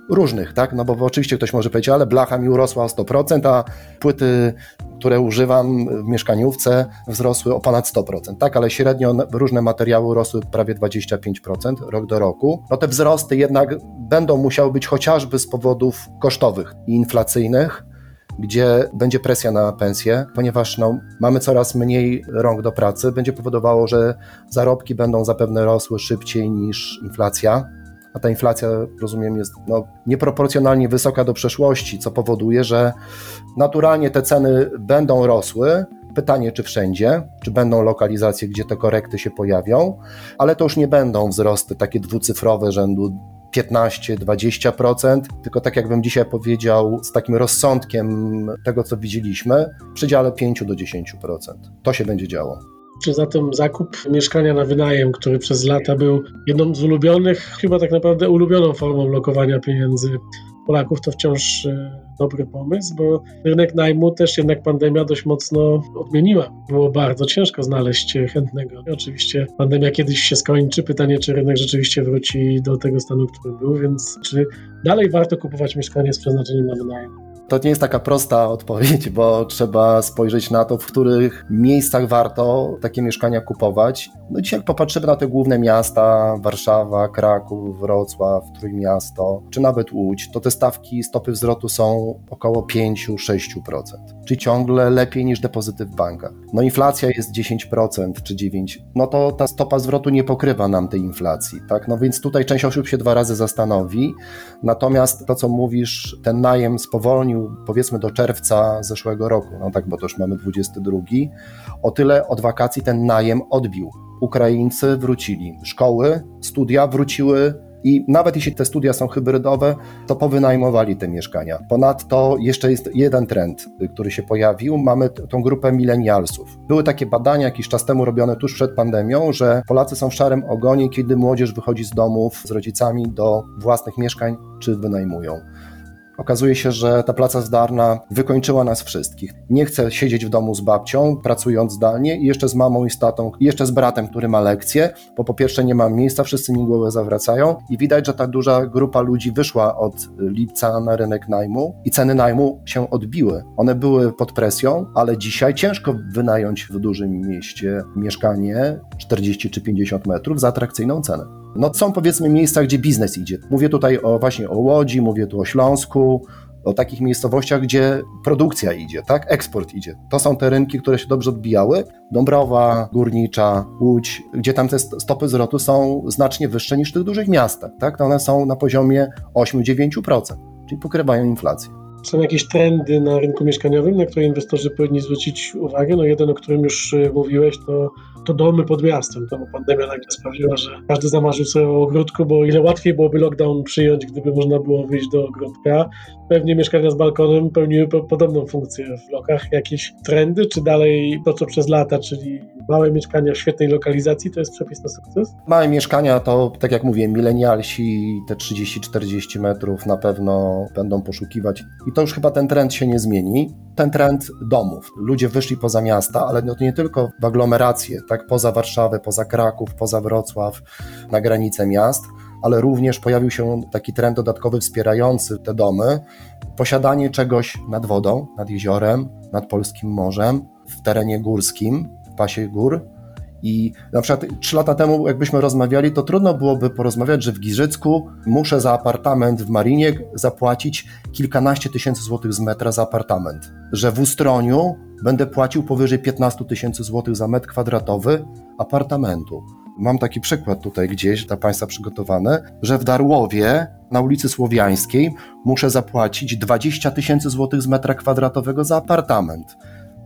Różnych, tak? No bo oczywiście ktoś może powiedzieć, ale blacha mi urosła o 100%, a płyty które używam w mieszkaniówce, wzrosły o ponad 100%, tak, ale średnio różne materiały rosły prawie 25% rok do roku. No te wzrosty jednak będą musiały być chociażby z powodów kosztowych i inflacyjnych, gdzie będzie presja na pensję, ponieważ no, mamy coraz mniej rąk do pracy, będzie powodowało, że zarobki będą zapewne rosły szybciej niż inflacja a ta inflacja, rozumiem, jest no, nieproporcjonalnie wysoka do przeszłości, co powoduje, że naturalnie te ceny będą rosły. Pytanie, czy wszędzie, czy będą lokalizacje, gdzie te korekty się pojawią, ale to już nie będą wzrosty takie dwucyfrowe rzędu 15-20%, tylko tak jakbym dzisiaj powiedział, z takim rozsądkiem tego, co widzieliśmy, w przedziale 5 do 10%. To się będzie działo czy zatem zakup mieszkania na wynajem, który przez lata był jedną z ulubionych, chyba tak naprawdę ulubioną formą lokowania pieniędzy Polaków, to wciąż e, dobry pomysł, bo rynek najmu też jednak pandemia dość mocno odmieniła. Było bardzo ciężko znaleźć chętnego. Oczywiście pandemia kiedyś się skończy. Pytanie, czy rynek rzeczywiście wróci do tego stanu, który był, więc czy dalej warto kupować mieszkanie z przeznaczeniem na wynajem? To nie jest taka prosta [laughs] odpowiedź, bo trzeba spojrzeć na to, w których miejscach warto takie mieszkania kupować. No dzisiaj jak popatrzymy na te główne miasta, Warszawa, Kraków, Wrocław, Trójmiasto, czy nawet Łódź, to te stawki stopy wzrostu są około 5-6%, czyli ciągle lepiej niż depozyty w bankach. No inflacja jest 10% czy 9%, no to ta stopa zwrotu nie pokrywa nam tej inflacji, tak? No więc tutaj część osób się dwa razy zastanowi, natomiast to, co mówisz, ten najem spowolnił powiedzmy do czerwca zeszłego roku, no tak, bo to już mamy 22, o tyle od wakacji ten najem odbił. Ukraińcy wrócili, szkoły, studia wróciły I nawet jeśli te studia są hybrydowe, to powynajmowali te mieszkania. Ponadto jeszcze jest jeden trend, y, który się pojawił. Mamy tą grupę milenialsów. Były takie badania jakiś czas temu robione tuż przed pandemią, że Polacy są w szarym ogonie, kiedy młodzież wychodzi z domów z rodzicami do własnych mieszkań czy wynajmują. Okazuje się, że ta praca zdalna wykończyła nas wszystkich. Nie chcę siedzieć w domu z babcią, pracując zdalnie i jeszcze z mamą i z tatą, i jeszcze z bratem, który ma lekcje, bo po pierwsze nie mam miejsca, wszyscy mi głowę zawracają i widać, że ta duża grupa ludzi wyszła od lipca na rynek najmu i ceny najmu się odbiły. One były pod presją, ale dzisiaj ciężko wynająć w dużym mieście mieszkanie 40 czy 50 metrów za atrakcyjną cenę. No są powiedzmy miejsca, gdzie biznes idzie. Mówię tutaj o właśnie o Łodzi, mówię tu o Śląsku, o takich miejscowościach, gdzie produkcja idzie, tak? Eksport idzie. To są te rynki, które się dobrze odbijały. Dąbrowa, Górnicza, Łódź, gdzie tam te st- stopy zwrotu są znacznie wyższe niż w tych dużych miastach, tak? To one są na poziomie 8-9%, czyli pokrywają inflację. Są jakieś trendy na rynku mieszkaniowym, na które inwestorzy powinni zwrócić uwagę? No jeden, o którym już y, mówiłeś, to, to domy pod miastem. To pandemia nagle sprawiła, że każdy zamarzył sobie o ogródku, bo ile łatwiej byłoby lockdown przyjąć, gdyby można było wyjść do ogródka. Pewnie mieszkania z balkonem pełniły po, podobną funkcję w lokach. Jakieś trendy, czy dalej to, co przez lata, czyli małe mieszkania w świetnej lokalizacji, to jest przepis na sukces? Małe mieszkania to, tak jak mówię, milenialsi te 30-40 metrów na pewno będą poszukiwać. I to już chyba ten trend się nie zmieni. Ten trend domów. Ludzie wyszli poza miasta, ale no to nie tylko w aglomeracje, tak poza Warszawę, poza Kraków, poza Wrocław, na granice miast, ale również pojawił się taki trend dodatkowy wspierający te domy. Posiadanie czegoś nad wodą, nad jeziorem, nad polskim morzem, w terenie górskim, w pasie gór, i na przykład trzy lata temu, jakbyśmy rozmawiali, to trudno byłoby porozmawiać, że w Giżycku muszę za apartament w Marinie zapłacić kilkanaście tysięcy złotych z metra za apartament. Że w Ustroniu będę płacił powyżej 15 tysięcy złotych za metr kwadratowy apartamentu. Mam taki przykład tutaj gdzieś dla Państwa przygotowany, że w Darłowie na ulicy Słowiańskiej muszę zapłacić 20 tysięcy złotych z metra kwadratowego za apartament.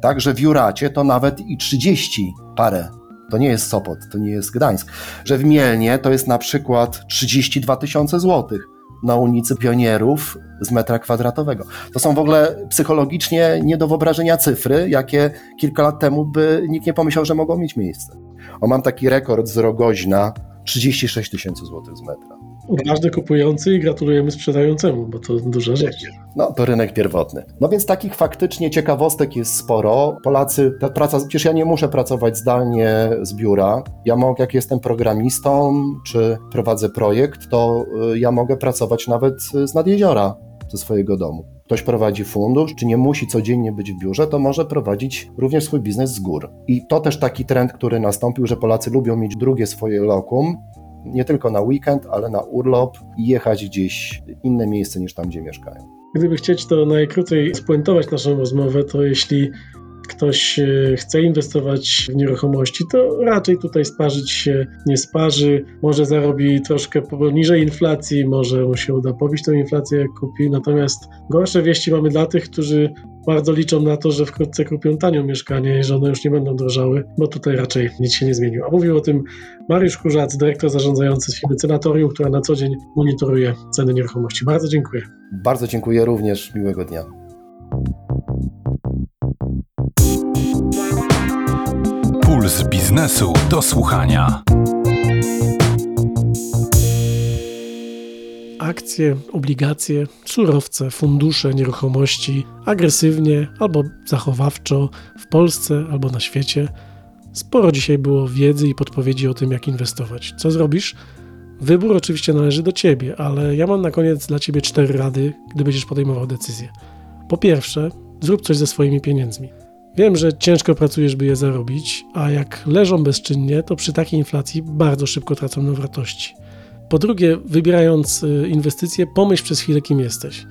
Także w Juracie to nawet i 30 parę to nie jest Sopot, to nie jest Gdańsk. Że w Mielnie to jest na przykład 32 tysiące złotych na ulicy Pionierów z metra kwadratowego. To są w ogóle psychologicznie nie do wyobrażenia cyfry, jakie kilka lat temu by nikt nie pomyślał, że mogą mieć miejsce. O, mam taki rekord z Rogoźna, 36 tysięcy złotych z metra. Każdy kupujący i gratulujemy sprzedającemu, bo to duża rzecz. No, to rynek pierwotny. No więc takich faktycznie ciekawostek jest sporo. Polacy, ta praca, przecież ja nie muszę pracować zdalnie z biura. Ja mogę, jak jestem programistą, czy prowadzę projekt, to y, ja mogę pracować nawet z nad jeziora, ze swojego domu. Ktoś prowadzi fundusz, czy nie musi codziennie być w biurze, to może prowadzić również swój biznes z gór. I to też taki trend, który nastąpił, że Polacy lubią mieć drugie swoje lokum, nie tylko na weekend, ale na urlop i jechać gdzieś w inne miejsce niż tam, gdzie mieszkają. Gdyby chcieć to najkrócej spuentować naszą rozmowę, to jeśli ktoś e, chce inwestować w nieruchomości, to raczej tutaj sparzyć się nie sparzy. Może zarobi troszkę poniżej inflacji, może mu się uda pobić tą inflację, jak kupi. Natomiast gorsze wieści mamy dla tych, którzy bardzo liczą na to, że wkrótce kupią tanio mieszkanie i że one już nie będą drożały, bo tutaj raczej nic się nie zmieniło. A mówił o tym Mariusz Kurzac, dyrektor zarządzający firmy Cenatorium, która na co dzień monitoruje ceny nieruchomości. Bardzo dziękuję. Bardzo dziękuję również. Miłego dnia. Biznesu do słuchania. akcje, obligacje, surowce, fundusze, nieruchomości agresywnie albo zachowawczo w Polsce albo na świecie. Sporo dzisiaj było wiedzy i podpowiedzi o tym, jak inwestować. Co zrobisz? Wybór oczywiście należy do ciebie, ale ja mam na koniec dla ciebie cztery rady, gdy będziesz podejmował decyzję. Po pierwsze, zrób coś ze swoimi pieniędzmi. Wiem, że ciężko pracujesz, by je zarobić, a jak leżą bezczynnie, to przy takiej inflacji bardzo szybko tracą na wartości. Po drugie, wybierając y, inwestycje, pomyśl przez chwilę, kim jesteś.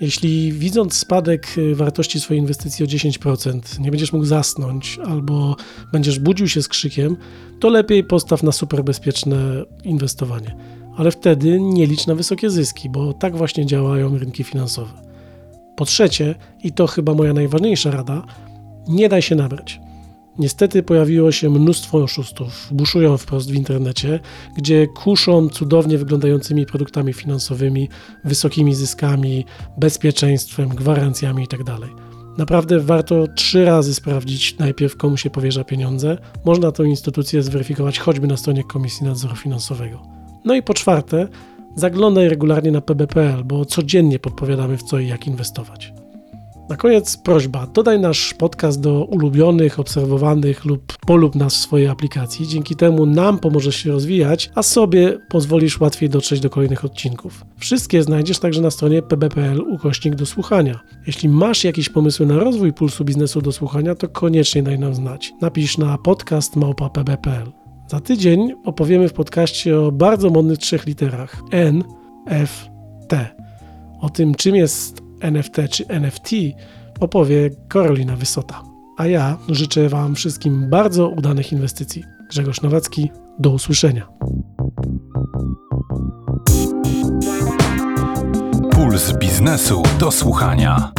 Jeśli widząc spadek y, wartości swojej inwestycji o 10%, nie będziesz mógł zasnąć albo będziesz budził się z krzykiem, to lepiej postaw na super bezpieczne inwestowanie. Ale wtedy nie licz na wysokie zyski, bo tak właśnie działają rynki finansowe. Po trzecie, i to chyba moja najważniejsza rada, nie daj się nabrać. Niestety pojawiło się mnóstwo oszustów, buszują wprost w internecie, gdzie kuszą cudownie wyglądającymi produktami finansowymi, wysokimi zyskami, bezpieczeństwem, gwarancjami itd. Naprawdę warto trzy razy sprawdzić najpierw, komu się powierza pieniądze. Można tę instytucję zweryfikować choćby na stronie Komisji Nadzoru Finansowego. No i po czwarte, zaglądaj regularnie na pb.pl, bo codziennie podpowiadamy w co i jak inwestować. Na koniec prośba, dodaj nasz podcast do ulubionych, obserwowanych lub polub nas w swojej aplikacji. Dzięki temu nam pomożesz się rozwijać, a sobie pozwolisz łatwiej dotrzeć do kolejnych odcinków. Wszystkie znajdziesz także na stronie pb.pl ukośnik do słuchania. Jeśli masz jakieś pomysły na rozwój pulsu biznesu do słuchania, to koniecznie daj nam znać. Napisz na podcast. Za tydzień opowiemy w podcaście o bardzo modnych trzech literach N, F, T. O tym, czym jest NFT czy NFT, opowie Karolina Wysota. A ja życzę Wam wszystkim bardzo udanych inwestycji. Grzegorz Nowacki, do usłyszenia. Puls biznesu do słuchania.